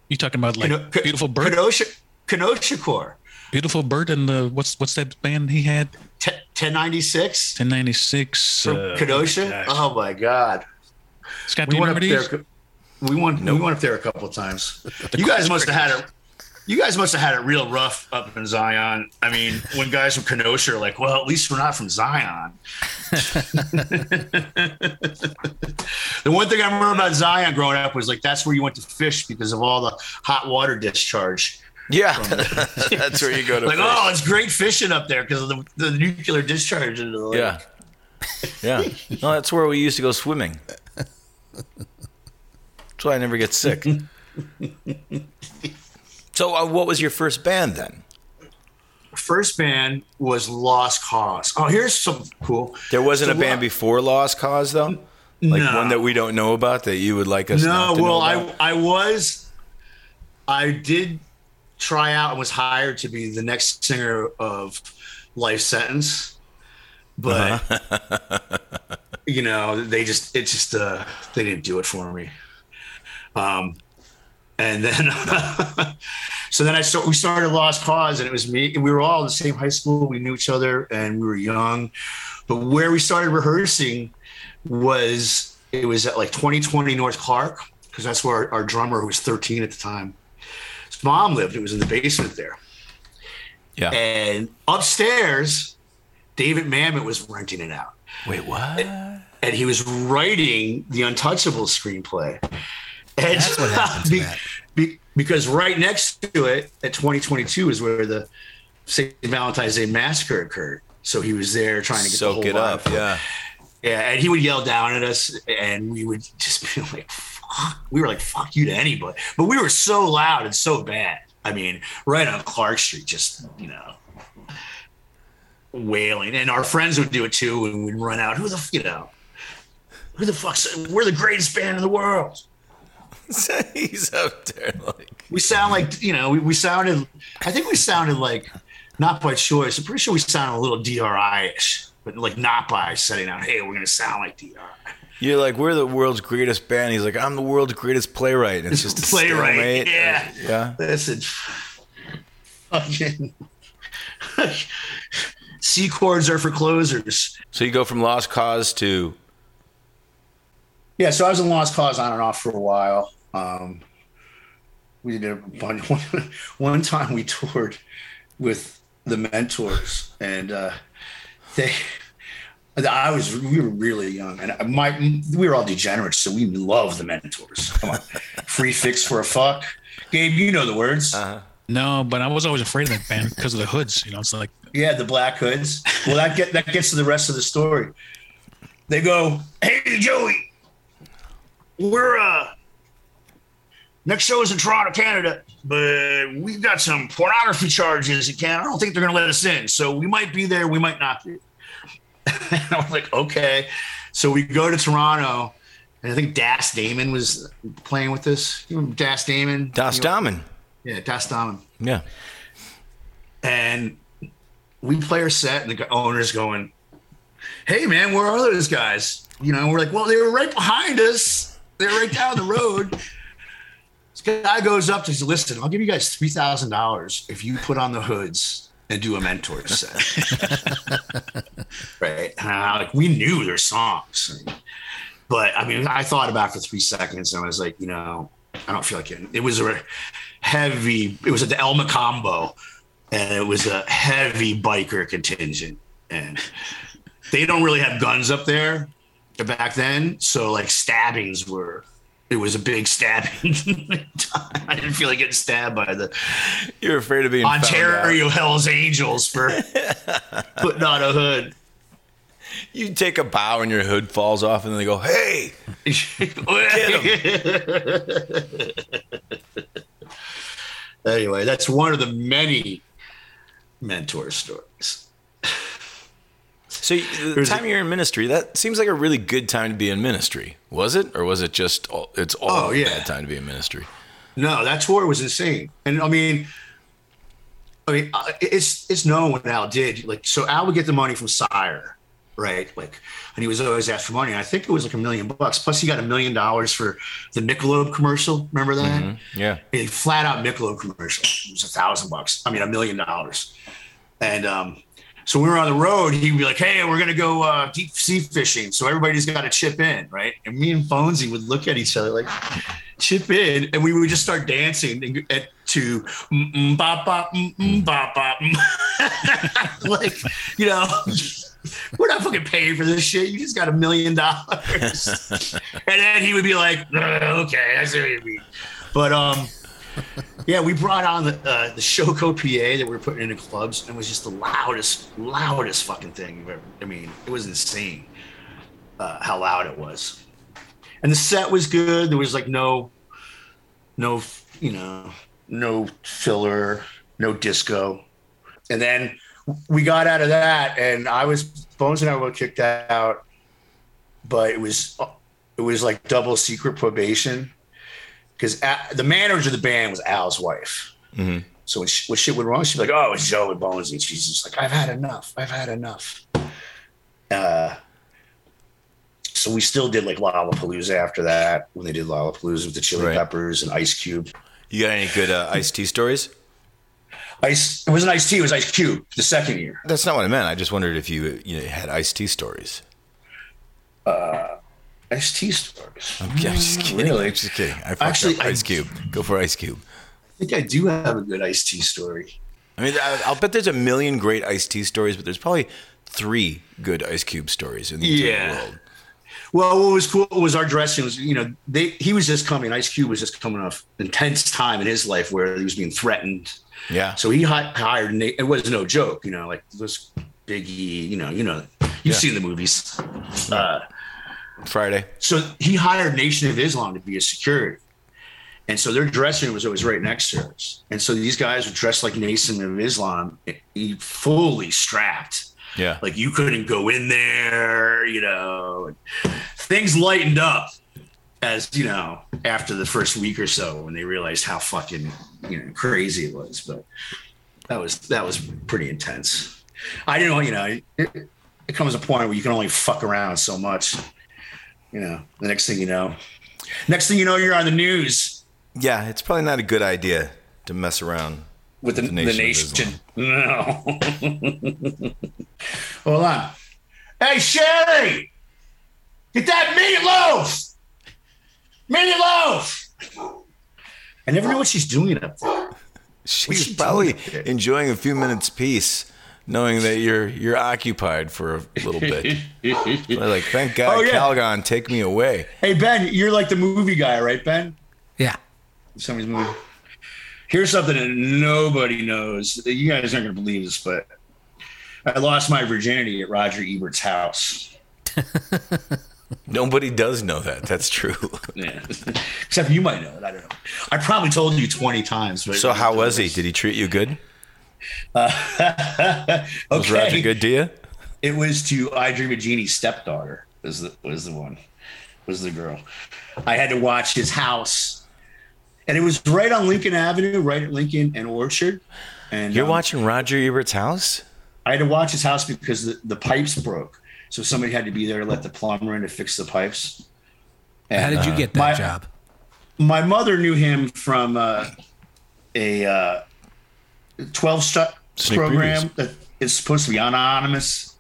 You talking about like Keno- beautiful bird? Kenosha, Kenosha Core. Beautiful Bird and the what's what's that band he had? Te- 1096 1096. from uh, Kenosha. gosh. Oh my God. Scott, We do you remember these? there. We went. We went up there a couple of times. You guys must have had it. You guys must have had it real rough up in Zion. I mean, when guys from Kenosha are like, "Well, at least we're not from Zion." the one thing I remember about Zion growing up was like that's where you went to fish because of all the hot water discharge. Yeah, that's where you go to. Like, fish. oh, it's great fishing up there because of the, the nuclear discharge into the lake. yeah, yeah. No, that's where we used to go swimming. That's why I never get sick. so, uh, what was your first band then? First band was Lost Cause. Oh, here's some cool. There wasn't So a band before Lost Cause though, like No. one that we don't know about that you would like us. No, well, know I? I was, I did try out and was hired to be the next singer of Life Sentence, but you know they just it just uh they didn't do it for me. Um, and then so then I start, we started Lost Cause and it was me we were all in the same high school. We knew each other and we were young, but where we started rehearsing was it was at like 2020 North Clark because that's where our, our drummer who was 13 at the time his mom lived it was in the basement there yeah. and upstairs david mamet was renting it out Wait, what? and he was writing the untouchable screenplay and That's what happened be- be- because right next to it at 2022 is where the st valentine's day massacre occurred so he was there trying to get the Soak whole it up. Yeah. Yeah, and he would yell down at us, and we would just be like, "Fuck!" We were like, "Fuck you" to anybody, but we were so loud and so bad. I mean, right on Clark Street, just you know, wailing, and our friends would do it too, and we'd run out. Who the you know, who the fuck's? We're the greatest band in the world. He's up there like. We sound like you know, we, we sounded. I think we sounded like not quite sure I'm pretty sure we sounded a little DRI-ish, but like not by setting out. Hey, we're gonna sound like DRI. You're like, we're the world's greatest band. He's like, I'm the world's greatest playwright. And it's just a Playwright, stalemate. yeah. Yeah. Listen, fucking C chords are for closers. So you go from Lost Cause to Yeah, so I was in Lost Cause on and off for a while. Um, we did a bunch. One, one time we toured with the Mentors, and uh, they I was we were really young, and my we were all degenerates, so we love the mentors. Come on, free fix for a fuck, Gabe. You know the words. No, but I was always afraid of that band because of the hoods. You know, it's like Yeah, the black hoods. Well, that get that gets to the rest of the story. They go, "Hey, Joey, we're uh next show is in Toronto, Canada, but we've got some pornography charges in Canada. I don't think they're gonna let us in, so we might be there, we might not be." and I was like, "Okay." So we go to Toronto, and I think Das Damen was playing with this. You remember Das Damen? Das You know- Damen. Yeah, Das Damen Yeah. and we play our set, and the owner's going, "Hey, man, where are those guys?" You know, and we're like, "Well, they were right behind us. They're right down the road." This guy goes up to says, "Listen, I'll give you guys three thousand dollars if you put on the hoods and do a mentor set." right? And I, like we knew their songs, but I mean, I thought about it for three seconds, and I was like, you know, I don't feel like it. It was a heavy. It was at the El Mocambo and it was a heavy biker contingent and they don't really have guns up there back then so like stabbings were it was a big stabbing time. i didn't feel like getting stabbed by the You're afraid of being ontario hells angels for putting on a hood. You take a bow and your hood falls off, and then they go, "Hey, anyway that's one of the many mentor stories So the time you're in ministry, that seems like a really good time to be in ministry. Was it, or was it just all, it's all Oh, a yeah. bad time to be in ministry? No, that tour was insane, and I mean, I mean, uh, it's it's known what Al did. Like, so Al would get the money from Sire, right? Like, and he was always asked for money. And I think it was like a million bucks. Plus, he got a million dollars for the Michelob commercial. Remember that? Yeah. A flat out Michelob commercial. It was a thousand bucks. I mean, a million dollars. And um, so when we were on the road, he'd be like, "Hey, we're gonna go uh, deep sea fishing." So everybody's got to chip in, right? And me and Bonesy would look at each other like, "Chip in," and we would just start dancing at, to mm, bop bop mm, bop bop. like, you know, we're not fucking paying for this shit. You just got a million dollars. And then he would be like, "Uh, "Okay, I see what you mean," but um. Yeah, we brought on the uh, the Showco PA that we were putting into clubs, and it was just the loudest, loudest fucking thing you've ever. I mean, it was insane uh, how loud it was, and the set was good. There was like no, no, you know, no filler, no disco, and then we got out of that, and I was Bones and I were kicked out, but it was it was like double secret probation because the manager of the band was Al's wife. So when, sh when shit went wrong, she'd be like, "Oh, it's Joe and Bones," and she's just like, "I've had enough. I've had enough." Uh, so we still did like Lollapalooza after that when they did Lollapalooza with the Chili Right. Peppers and Ice Cube. You got any good uh, iced tea stories? Ice. It wasn't Ice Tea. It was Ice Cube. The second year. That's not what I meant. I just wondered if you you know, had iced tea stories. Ice T stories. I'm, I'm just kidding. Really? I'm just kidding. I Actually, Ice Cube. Go for Ice Cube. I think I do have a good Ice T story. I mean, I'll bet there's a million great iced tea stories, but there's probably three good Ice Cube stories in the entire Yeah. world. Well, what was cool was our dressing was, you know, they he was just coming. Ice Cube was just coming off intense time in his life where he was being threatened. Yeah. So he hi- hired. Na- it was no joke, you know, like this Biggie. You know, you know, you've Yeah. seen the movies. Uh, Friday. so he hired Nation of Islam to be his security. And so their dressing room was always right next to us. And so these guys were dressed like Nation of Islam, eh, fully strapped. Yeah. Like you couldn't go in there, you know. Things lightened up as, you know, after the first week or so when they realized how fucking, you know, crazy it was. But that was that was pretty intense. I didn't know, you know, it, it comes a point where you can only fuck around so much. You know, the next thing you know, next thing you know, you're on the news yeah, it's probably not a good idea to mess around. with the, The the Nation of nation. No. Hold on. Hey, Sherry, get that meatloaf. Meatloaf. I never know what she's doing up there. She's she probably enjoying a few minutes peace knowing that you're you're occupied for a little bit. They're like, thank God, Oh, yeah. Calgon, take me away. Hey Ben, you're like the movie guy, right, Ben? Yeah. Somebody's movie. Here's something that nobody knows. You guys aren't gonna believe this, but I lost my virginity at Roger Ebert's house. Nobody does know that. That's true. Yeah. Except you might know it. I don't know. I probably told you 20 times. But so how was he? Did he treat you good? Okay. Was Roger good to you? It was to I Dream of Jeannie's stepdaughter. Was the was the one? Was the girl? I had to watch his house, and it was right on Lincoln Avenue, right at Lincoln and Orchard. And You're um, watching Roger Ebert's house? I had to watch his house because the, the pipes broke, so somebody had to be there to let the plumber in to fix the pipes. How did you get that my- job? My mother knew him from uh, a uh, 12 step Sneak program that is supposed to be anonymous.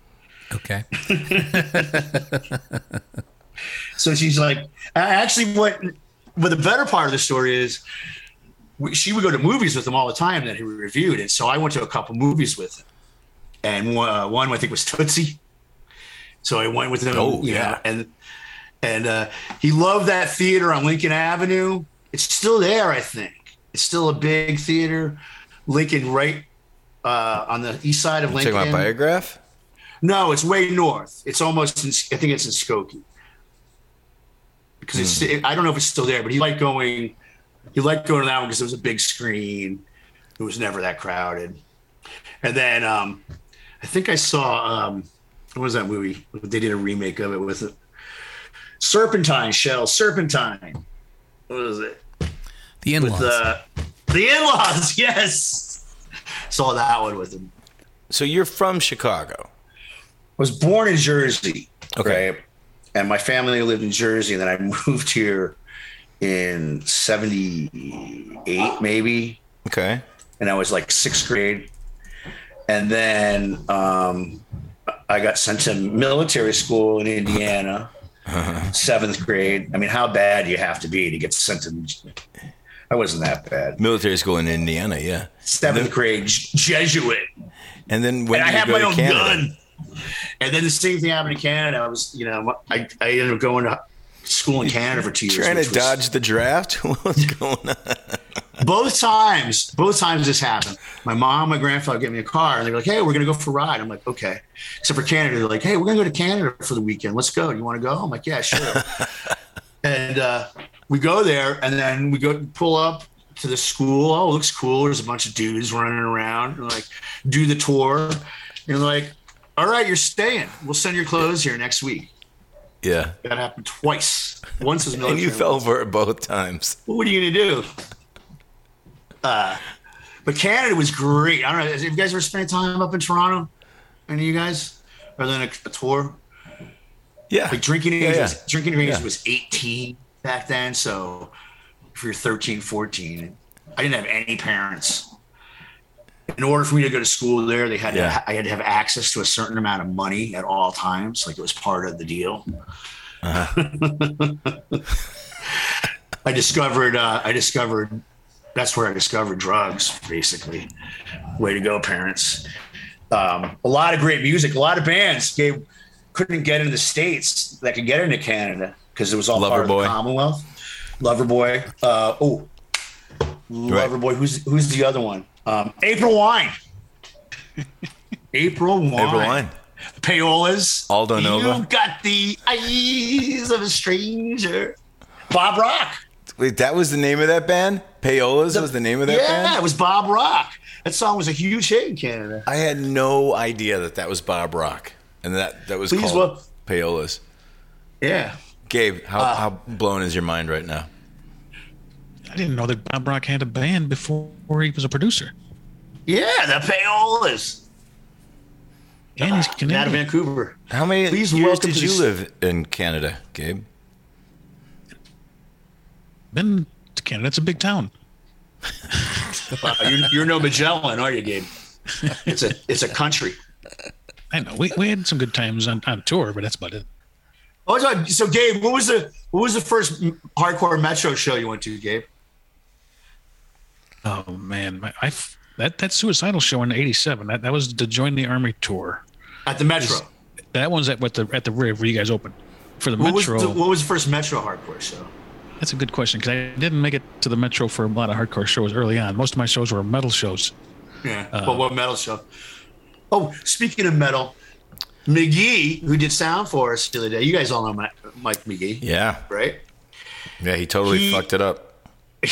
Okay. So she's like, actually, what, but the better part of the story is she would go to movies with him all the time that he reviewed. And so I went to a couple movies with him. And uh, one, I think, was Tootsie. So I went with him. Oh, know, yeah. and and uh, he loved that theater on Lincoln Avenue. It's still there, I think. It's still a big theater. Lincoln, right uh, on the east side of You talking Lincoln. about Biograph? No, it's way north. It's almost in, I think it's in Skokie. Because it's it, I don't know if it's still there, but he liked going he liked going to that one because it was a big screen. It was never that crowded. And then um I think I saw um what was that movie? They did a remake of it with it. Serpentine Shell, Serpentine. What was it? The in With uh, the in-laws, yes. Saw that one with him. So you're from Chicago. was born in Jersey. Okay. Right? And my family lived in Jersey, and then I moved here in 78, maybe. Okay. And I was like sixth grade. And then um, I got sent to military school in Indiana, seventh grade. I mean, how bad do you have to be to get sent to? I wasn't that bad. Military school in Indiana, yeah. Seventh grade Jesuit. And then when and I have my own Canada? gun. And then the same thing happened in Canada. I was, you know, I, I ended up going to school in Canada for two years. Trying to was- dodge the draft? What's going on? both times. Both times this happened. My mom, my grandfather gave me a car, and they're like, "Hey, we're gonna go for a ride." I'm like, "Okay." Except for Canada, they're like, "Hey, we're gonna go to Canada for the weekend. Let's go. You want to go?" I'm like, "Yeah, sure." and uh, we go there, and then we go pull up to the school. Oh, it looks cool. There's a bunch of dudes running around. And like, do the tour. And like, "All right, you're staying. We'll send your clothes here next week." Yeah. That happened twice. Once was And you fell for it both times. Well, what are you gonna do? Uh, but Canada was great. I don't know. Have you guys ever spent time up in Toronto? Any of you guys? Other than a, a tour? Yeah. Like drinking age, Yeah, yeah. Was, drinking age Yeah. was 18 back then. So if you're 13, 14, I didn't have any parents. In order for me to go to school there, they had Yeah. to, I had to have access to a certain amount of money at all times. Like it was part of the deal. I discovered. Uh, I discovered. That's where I discovered drugs. Basically, way to go, parents. Um, a lot of great music. A lot of bands gave couldn't get into the states that could get into Canada because it was all part of the Commonwealth. Loverboy. Uh, oh, Loverboy. Who's who's the other one? Um, April Wine. April Wine. April Wine. Payolas. Aldo Nova. You got the eyes of a stranger. Bob Rock. Wait, that was the name of that band? Payolas was the name of that yeah, band? it was Bob Rock. That song was a huge hit in Canada. I had no idea that that was Bob Rock. And that, that was Please, called well- Payolas. Yeah. Gabe, how, Uh, how blown is your mind right now? I didn't know that Bob Rock had a band before he was a producer. Yeah, the Payolas. And he's Canadian. Out of Vancouver. How many Please years welcome did you live in Canada, Gabe? Been to Canada. It's a big town. Wow, you're, you're no Magellan, are you, Gabe? It's a it's a country. I know. We, we had some good times on, on tour, but that's about it. Oh, so- so Gabe, what was the what was the first hardcore metro show you went to, Gabe? Oh man, my, I That that suicidal show in '87. That that was the Join the Army tour. At the Metro. That one's at what the at the Riv where you guys opened for the What was, Metro. the, what was the first Metro hardcore show? That's a good question because I didn't make it to the Metro for a lot of hardcore shows early on. Most of my shows were metal shows. Yeah. Uh, but what metal show? Oh, speaking of metal, McGee, who did sound for us the other day, you guys all know Mike McGee, Yeah. right? Yeah, he totally He- fucked it up.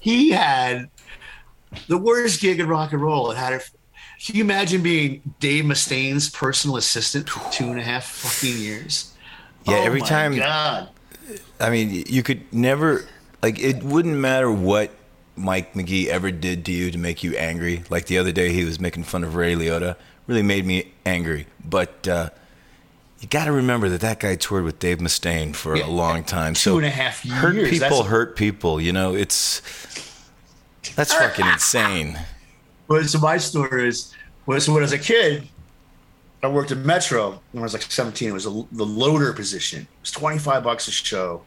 He had the worst gig in rock and roll. It had a. Can you imagine being Dave Mustaine's personal assistant for two and a half fucking years? Yeah, Oh every time God. I mean, you could never like it wouldn't matter what Mike McGee ever did to you to make you angry. Like the other day, he was making fun of Ray Liotta. Really made me angry. But uh, you got to remember that that guy toured with Dave Mustaine for Yeah, a long time. two so and a half hurt years, people that's- hurt people. You know, it's that's fucking insane. But so my story is, well, so when I was a kid, I worked at Metro when I was like 17. It was a, the loader position. It was 25 bucks a show,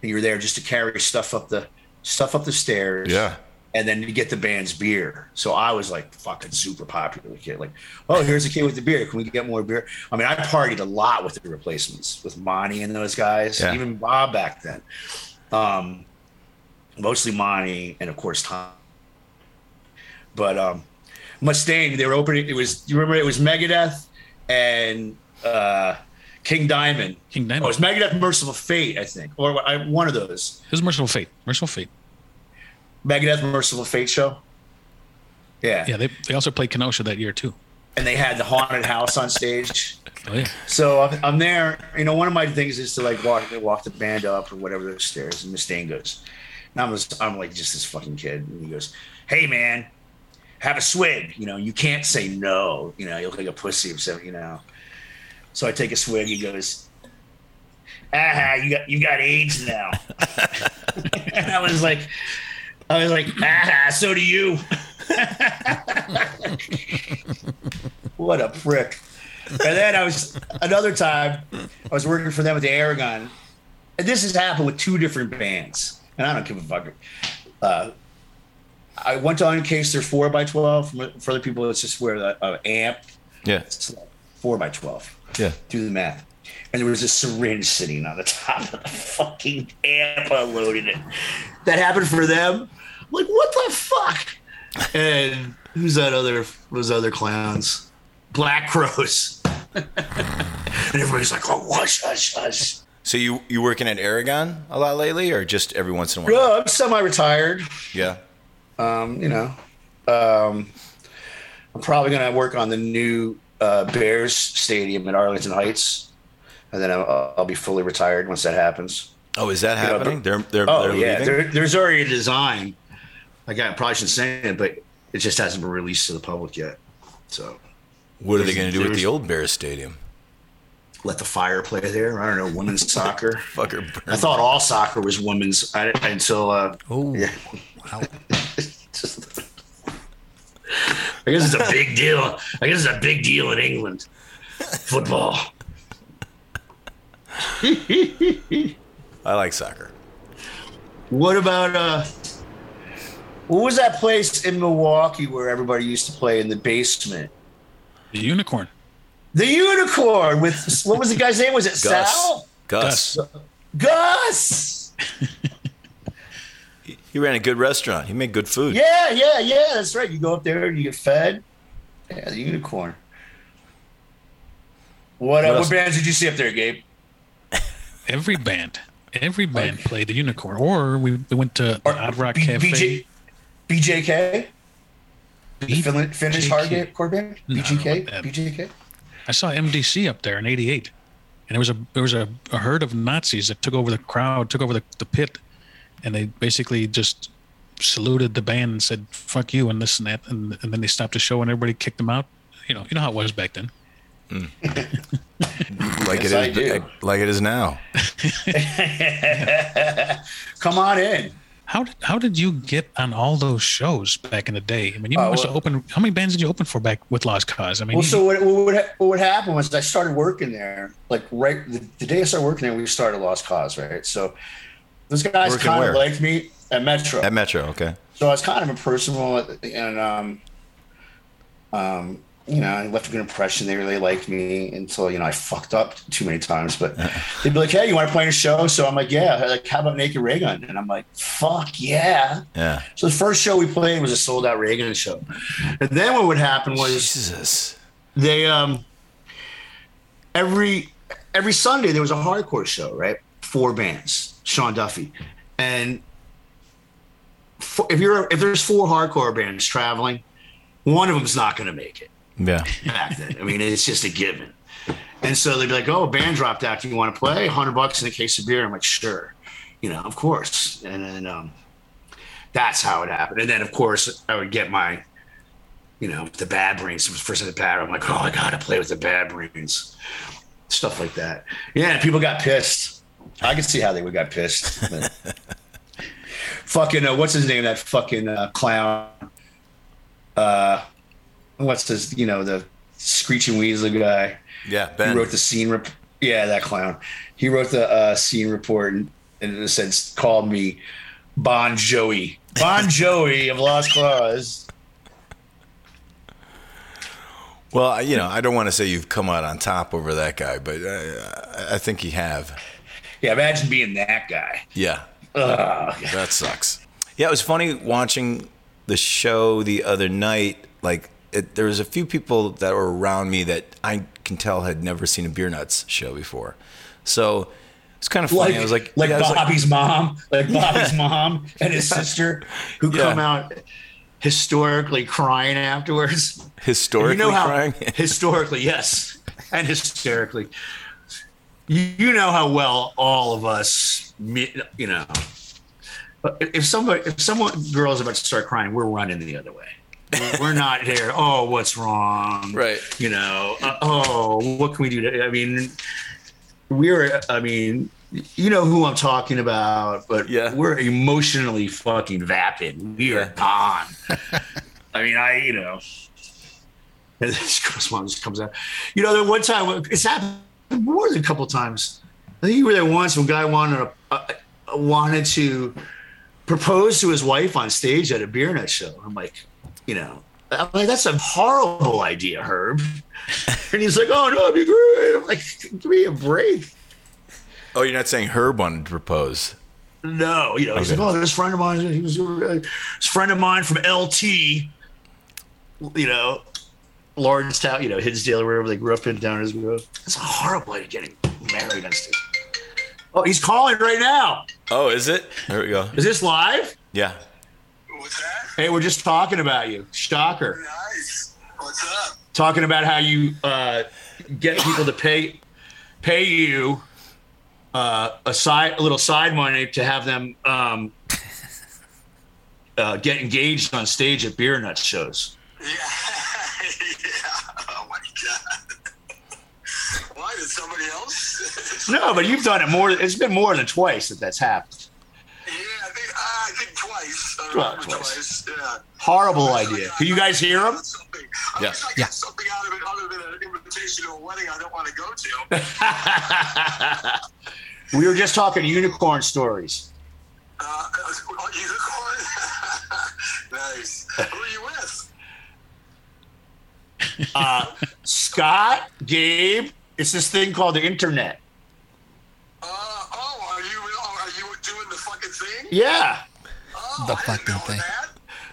and you were there just to carry stuff up the stuff up the stairs. Yeah. And then you get the band's beer. So I was like fucking super popular kid. Like, oh, here's a kid with the beer. Can we get more beer? I mean, I partied a lot with the replacements, with Monty and those guys, Yeah. even Bob back then. Um, mostly Monty and of course Tom. But um, Mustaine, they were opening. It was you remember it was Megadeth and uh, King Diamond. King Diamond. Oh, it was Megadeth, Mercyful Fate, I think, or I, one of those. It was Mercyful Fate. Mercyful Fate. Megadeth, Mercyful Fate show. Yeah. Yeah, they, they also played Kenosha that year too. and they had the haunted house on stage. Oh yeah. So I'm, I'm there. You know, one of my things is to like walk walk the band up or whatever the stairs, and Mustaine goes. And I'm just, I'm like just this fucking kid, and he goes, "Hey man, have a swig." You know, you can't say no. You know, you look like a pussy if so, you know. So I take a swig. He goes, "Ah, you got you got AIDS now." and I was like, I was like, "Ah, so do you." what a prick. And then I was another time I was working for them at the Aragon, and this has happened with two different bands, and I don't give a fuck. Uh, I went to Uncase their four by twelve. For other people, it's just where the uh, amp Yeah. four by twelve. Yeah. Do the math. And there was a syringe sitting on the top of the fucking amp unloading it. That happened for them. Like what the fuck? And who's that other those other clowns? Black Crowes. and everybody's like, oh hush, hush, hush. So you you working at Aragon a lot lately, or just every once in a while? Well, I'm semi-retired. Yeah. Um, you know. Um, I'm probably gonna work on the new uh, Bears stadium in Arlington Heights. And then I'll, I'll be fully retired once that happens. Oh, is that know, happening? They're they're Oh they're yeah, leaving. there, there's already a design. Like I probably shouldn't say it, but it just hasn't been released to the public yet. So What are they going to do with the old Bears stadium? let the fire play there. I don't know, women's soccer. Fucker. I thought all soccer was women's I, until uh, Oh, yeah. wow. Just- I guess it's a big deal. I guess it's a big deal in England. Football. I like soccer. What about uh what was that place in Milwaukee where everybody used to play in the basement? The unicorn. The unicorn with what was the guy's name? Was it Gus. Sal? Gus. Gus. He ran a good restaurant. He made good food. Yeah, yeah, yeah. That's right. You go up there and you get fed. Yeah, the unicorn. What, uh, What what bands did you see up there, Gabe? Every band. Every band played the unicorn. Or we, we went to the Odd Rock B- Cafe. BJ, BJK? The Fin- Finnish BJK. hardcore band? No, I don't know BGK? about that. BJK? I saw MDC up there in '88, and there was a there was a, a herd of Nazis that took over the crowd, took over the, the pit, and they basically just saluted the band and said "fuck you" and this and that, and, and then they stopped the show and everybody kicked them out. You know, you know how it was back then. Hmm. Like Yes, it I do. Like it is now. Come on in. How did how did you get on all those shows back in the day? I mean, you Oh, must well- have opened. How many bands did you open for back with Lost Cause? I mean, Well, so what, what, what would happen was I started working there, like right the, the day I started working there, we started Lost Cause, right? So those guys kind of liked me at Metro. At Metro, okay. So I was kind of impersonal, and um, um, you know, I left a good impression. They really liked me until you know I fucked up too many times. But they'd be like, "Hey, you want to play in a show?" So I'm like, "Yeah." They're Like, how about Naked Raygun? And I'm like, "Fuck yeah!" Yeah. So the first show we played was a sold out Raygun show. And then what would happen was Jesus. they um every every Sunday there was a hardcore show, right? Four bands, Sean Duffy, and if you're if there's four hardcore bands traveling, one of them's not going to make it Yeah. back then. I mean, it's just a given. And so they'd be like, "Oh, a band dropped out. Do you want to play? Hundred bucks in a case of beer." I'm like, "Sure," you know, of course. And then um, that's how it happened. And then, of course, I would get my, you know, the Bad Brains. First of the Bad. I'm like, "Oh, I gotta play with the Bad Brains," stuff like that. Yeah, people got pissed. I can see how they would got pissed. fucking, uh, what's his name? That fucking uh, clown. Uh, what's this? You know, the screeching weasel guy. Yeah. He wrote the scene. Rep- yeah, that clown. He wrote the uh, scene report and, and in a sense called me Bon Joey. Bon Joey of Lost Cause. Well, you know, I don't want to say you've come out on top over that guy, but uh, I think you have. Yeah, imagine being that guy. Yeah. Ugh. That sucks. Yeah, it was funny watching the show the other night. Like, it, there was a few people that were around me that I can tell had never seen a Beer Nuts show before. So it's kind of funny. Like, I was like, like yeah, was like- Bobby's mom, like Bobby's mom and his sister, who Yeah. come out historically crying afterwards. historically you know how, crying. historically, yes, and hysterically. You, know how well all of us, you know. If somebody, if someone girl's about to start crying, we're running the other way. We're- not here. Oh, what's wrong? Right. You know. Uh, oh, what can we do? To, I mean, we're. I mean, you know who I'm talking about, but Yeah. we're emotionally fucking vapid. We are gone. I mean, I, you know, and this mom just comes out. You know, the one time it's happened more than a couple times. I think you were there once. When a guy wanted uh, wanted to propose to his wife on stage at a beer nut show. I'm like, you know, I'm like that's a horrible idea, Herb. And he's like, oh no, it'd be great. I'm like, give me a break. oh, you're not saying Herb wanted to propose. No, you know, he's like, oh, this friend of mine, he was uh, this friend of mine from LT, you know, Lawrencetown, you know, Hinsdale or wherever they grew up in Downers Grove. It's a horrible idea getting married on stage. Oh, he's calling right now. Oh, is it? There we go. Is this live? Yeah. What's that? Hey, we're just talking about you. Shocker. Nice. What's up? Talking about how you uh, get people to pay pay you uh, a side a little side money to have them um, uh, get engaged on stage at beer nut shows. Yeah. yeah. Oh my god. Why did somebody else? No, but you've done it more. It's been more than twice that that's happened. Yeah, I think I think twice. I Well, twice. twice. Yeah. Horrible idea. Can you guys hear him? Something. I Yeah. I Yeah. something out of it other than an invitation to a wedding I don't want to go to. we were just talking unicorn stories. Uh, unicorn. nice. Who are you with? Uh, Scott, Gabe, it's this thing called the internet. Uh, oh, are you oh, are you doing the fucking thing? Yeah, Oh, The fucking thing. That.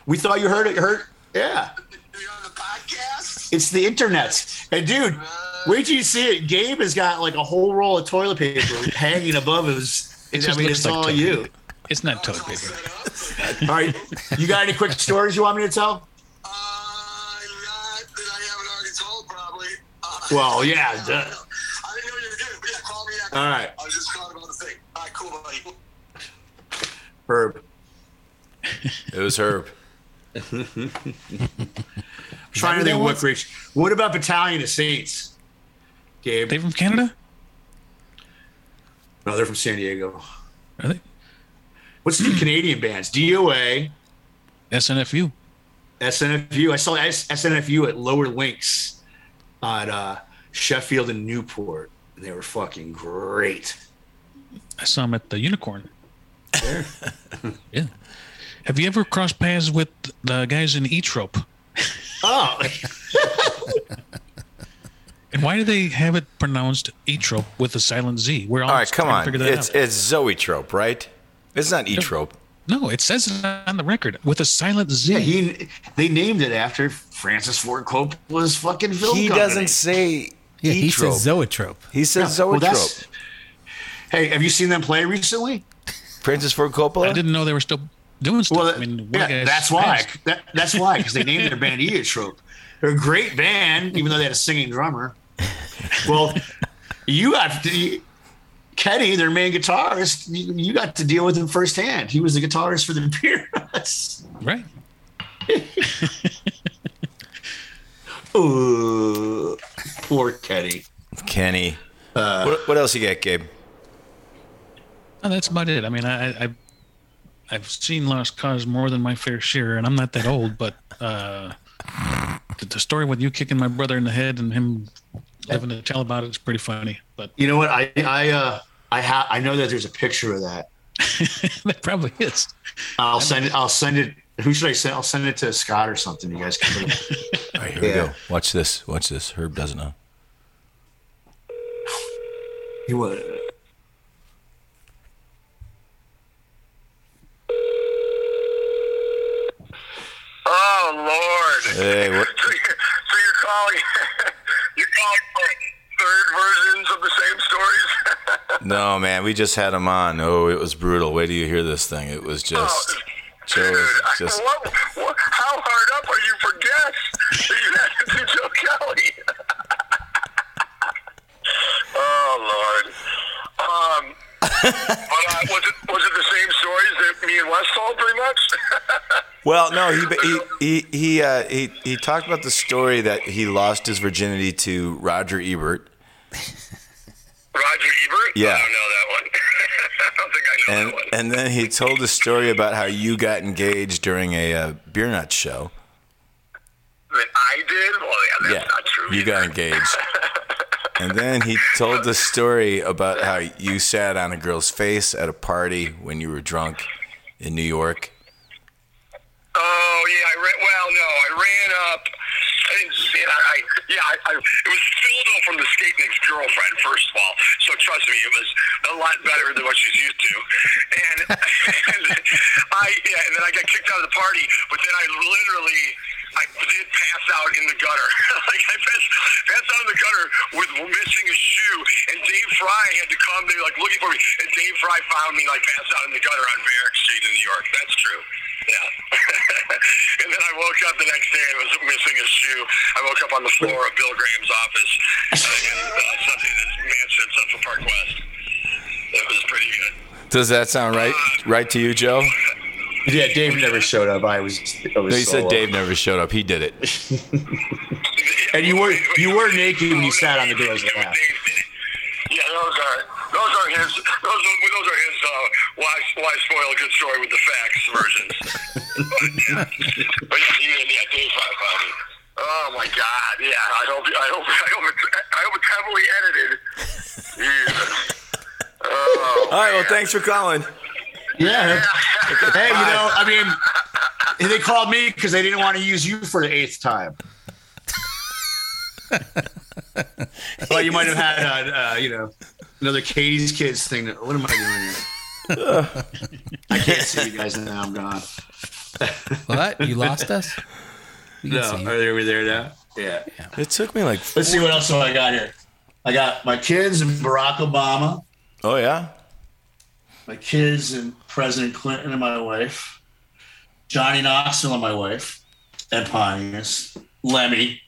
we thought you heard it. Heard? Yeah, You're on the podcast. it's the internet. And dude, wait till you see it. Gabe has got like a whole roll of toilet paper hanging above his. It I just mean, looks it's like all toilet you. It's not toilet paper. All right, you got any quick stories you want me to tell? Uh, not that I haven't already told, probably. Uh, Well, yeah, I didn't know you were doing but yeah, call me after. All right. I was just calling about the thing. All right, cool, buddy. Herb. It was Herb. trying to think of what great. What about Battalion of Saints? Gabe. They from Canada? No, they're from San Diego. Are they? What's the Canadian bands? DOA, SNFU. SNFU. I saw SNFU at Lower Links at uh, Sheffield and Newport. And they were fucking great. I saw them at the Unicorn. yeah. Have you ever crossed paths with the guys in E Trope? Oh, And why do they have it pronounced E Trope with a silent Z? We're all, All right, come on. figure that It's out. it's Zoetrope, right? It's not Etrope. no, it says it on the record with a silent Z. yeah. He they named it after Francis Ford Coppola's fucking film. He company. doesn't say Yeah, he says zoetrope. He says Yeah, Zoetrope. that's- Hey, have you seen them play recently? Francis Ford Coppola. I didn't know they were still doing stuff. Well, I mean, yeah, guy's that's why. That, that's why, because they named their band Trope. They're a great band, even though they had a singing drummer. Well, you got to, Kenny, their main guitarist. You, you got to deal with him firsthand. He was the guitarist for the Peanuts. Right. Ooh, poor Kenny. Kenny. Uh, what, what else you got, Gabe? Oh, that's about it. I mean, I, I, I've, I've seen Lost Cause more than my fair share, and I'm not that old, but uh, the, the story with you kicking my brother in the head and him having to tell about it is pretty funny. But You know what? I I uh I have I know that there's a picture of that. that probably is. I'll send it. I'll send it. Who should I send? I'll send it to Scott or something. You guys can. Put it. All right, here we go. Watch this. Watch this. Herb doesn't know. You would. Oh Lord. Hey, what? So you're, so you're calling you're calling for third versions of the same stories? No, man. We just had him on. Oh, it was brutal. Wait till you hear this thing. It was oh, just. Joe Dude, was I- just. what, what, how hard up are you for guests? You had to do Joe Kelly. oh Lord. Um, but uh, was it was it the same stories that me and Wes told, pretty much? Well, no, he he he he, uh, he he talked about the story that he lost his virginity to Roger Ebert, Roger Ebert? Yeah. I don't know that one. I don't think I know and that one. and then he told a story about how you got engaged during a uh, beer nut show. that I did? Well, yeah, Yeah, not true. you got engaged. And then he told the story about how you sat on a girl's face at a party when you were drunk in New York. Oh yeah, I ran. Well, no, I ran up. I. I, yeah, I, I, it was Phildo from the Skate Nick's girlfriend. First of all, so trust me, it was a lot better than what she's used to. And, and I yeah, and then I got kicked out of the party. But then I literally. I did pass out in the gutter. like I passed, passed out in the gutter with missing a shoe, and Dave Fry had to come. They were like looking for me, and Dave Fry found me like passed out in the gutter on Barrack Street in New York. That's true. Yeah. and then I woke up the next day and was missing a shoe. I woke up on the floor of Bill Graham's office uh, in uh, something his mansion in Central Park West. It was pretty good. Does that sound right? Right to you, Joe? Yeah, Dave never showed up. I was. I was No, you said. Dave never showed up. He did it. And you were you were naked when you sat on the girl's Yeah, lap. Dave. Yeah, those are those are his those are, those are his uh, why why spoil a good story with the facts versions. but yeah, yeah, yeah, Dave found me. Oh my God! Yeah, I hope I hope I hope it's I hope it's heavily edited. Jesus. Oh, All right. Well, thanks for calling. Yeah. Hey, you know, I mean, they called me because they didn't want to use you for the eighth time. well, you might have had, uh, uh, you know, another Katie's Kids thing. That, what am I doing here? I can't see you guys now. I'm gone. What? You lost us? We No, see you. are they over there now? Yeah. It took me like. Let's see what else I got here. I got my kids and Barack Obama, Oh yeah. My kids and President Clinton and my wife, Johnny Knoxville and my wife, Ed Pontius, Lemmy.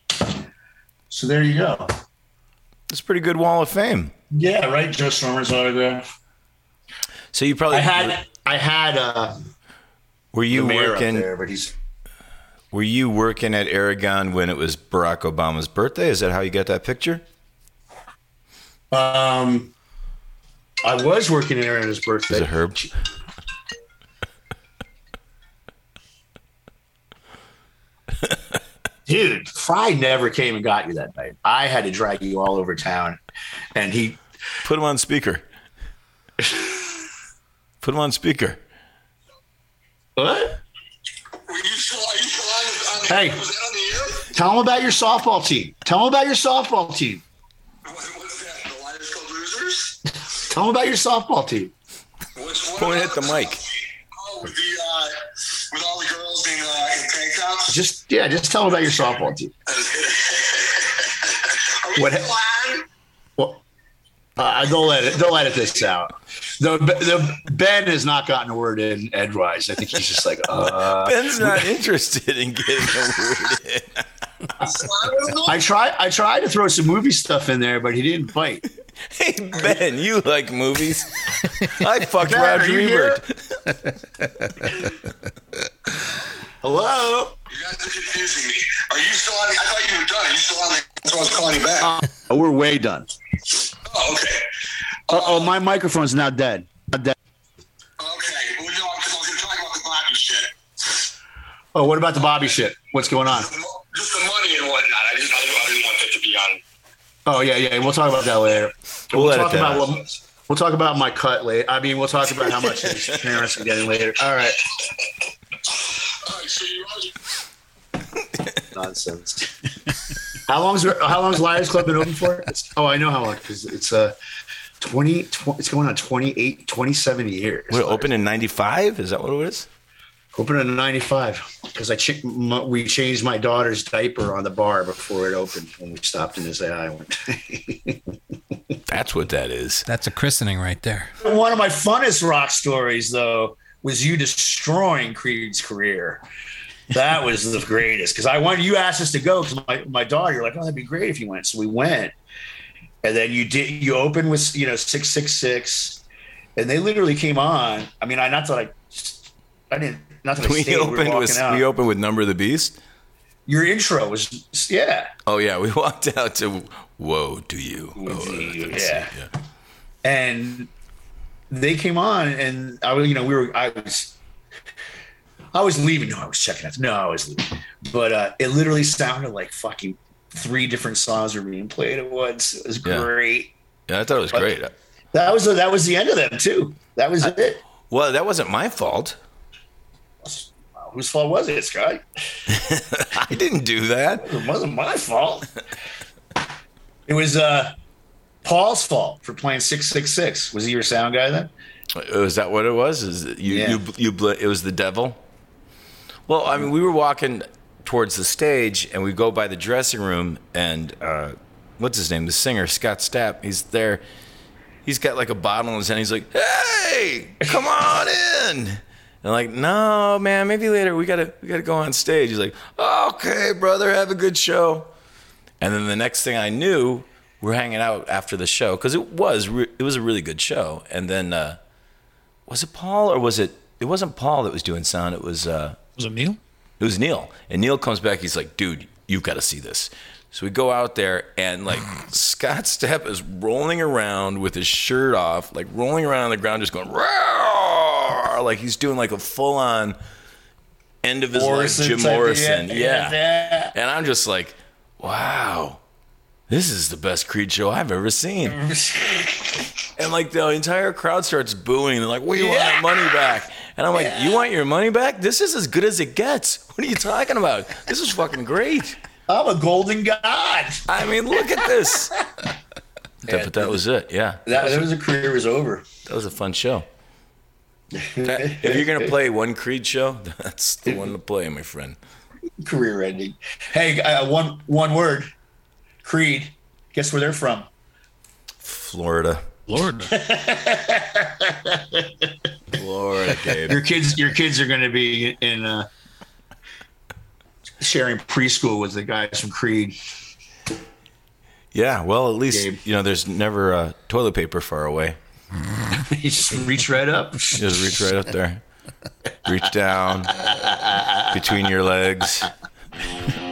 So there you go. It's a pretty good wall of fame. Yeah, right. Joe Strummer's autograph. So you probably I had I had uh, were the you mayor working up there, but he's were you working at Aragon when it was Barack Obama's birthday? Is that how you got that picture? um. I was working there on his birthday. Is it Herb? Dude, Fry never came and got you that night. I had to drag you all over town, and he Put him on speaker. Put him on speaker. what? Hey, Was that on the air? tell them about your softball team. Tell them about your softball team. Tell them about your softball team. Which? Point at the mic. Oh, the uh, with all the girls in, uh, in tank tops. Just yeah, just tell them about your softball team. Are we What- still on? Well, uh, they'll edit. They'll edit this out. The, the Ben has not gotten a word in edgewise. I think he's just like, uh, Ben's not interested in getting a word in. I try. I tried to throw some movie stuff in there, but he didn't bite. Hey Ben, you like movies? I fucked Ben, Roger? Ebert. Hello. You guys are confusing me. Are you still on? I thought you were done. Are you still on? The, that's why I was calling you back. Oh, we're way done. Oh, okay. Uh, oh, my microphone's now dead. Not dead. Okay. Well, no, I was going to talk about the Bobby shit. Oh, what about the Bobby shit? What's going on? The Just the money and whatnot. I didn't, I didn't, want that to be on. Oh yeah, yeah. We'll talk about that later. We'll edit talk about what, we'll talk about my cut later. I mean, we'll talk about how much his parents are getting later. All right. All right. So you already. Nonsense. how long's how long's Liars Club been open for? It's, oh, I know how long because it's uh 20, 20 It's going on 28, 27 years. We're open in '95. Is that what it is? Open in '95 because I ch- m- we changed my daughter's diaper on the bar before it opened when we stopped in this island. That's what that is. That's a christening right there. One of my funnest rock stories, though, was you destroying Creed's career. That was the greatest because I wanted you asked us to go because my, my daughter, you're like, oh, that'd be great if you went. So we went, and then you did. You opened with you know six six six, and they literally came on. I mean, I not that I, I didn't not that I We stayed. opened walking with out. we opened with Number of the Beast. Your intro was yeah, Oh yeah, we walked out to Whoa, do You." Oh, you, that's yeah. and they came on and I was, you know, we were, I was, I was leaving. No, I was checking out. No, I was leaving. But uh, it literally sounded like fucking three different songs were being played at once. It was great. Yeah, I thought it was great. That was that was the end of them too. That was it. Well, that wasn't my fault. Whose fault was it, Scott? I didn't do that. It wasn't my fault. it was uh, Paul's fault for playing six six six. Was he your sound guy then? Was that what it was? Is it- you Yeah. you you bl- it was the devil? Well, I mean, we were walking towards the stage, and we go by the dressing room, and uh, what's his name? The singer Scott Stapp. He's there. He's got like a bottle in his hand. He's like, "Hey, come on in." And like, "No, man, maybe later. We gotta we gotta go on stage." He's like, "Okay, brother, have a good show." And then the next thing I knew, we're hanging out after the show because it was re- it was a really good show. And then uh, was it Paul or was it? It wasn't Paul that was doing sound. It was uh, Was it Neil? it was Neil. And Neil comes back. He's like, "Dude, you've got to see this." So we go out there, and like Scott Stapp is rolling around with his shirt off, like rolling around on the ground, just going Roar! like he's doing like a full on end of his Morrison life Jim Morrison. yeah, yeah. yeah. And I'm just like, wow, this is the best Creed show I've ever seen. and like the entire crowd starts booing. They're like, we want our money back. And I'm like, you want your money back? This is as good as it gets. What are you talking about? This is fucking great. I'm a golden god. I mean, look at this. That- but that was it. Yeah. That, that was a career was over. That was a fun show. That- if you're going to play one Creed show, that's the one to play, my friend. career ending. Hey, uh, one one word. Creed. Guess where they're from? Florida. Florida. Lord. Gabe. Your kids. Your kids are going to be in uh, sharing preschool with the guys from Creed. Yeah, well, at least, Gabe. you know, there's never uh, toilet paper far away. you just reach right up. Just reach right up there, reach down between your legs.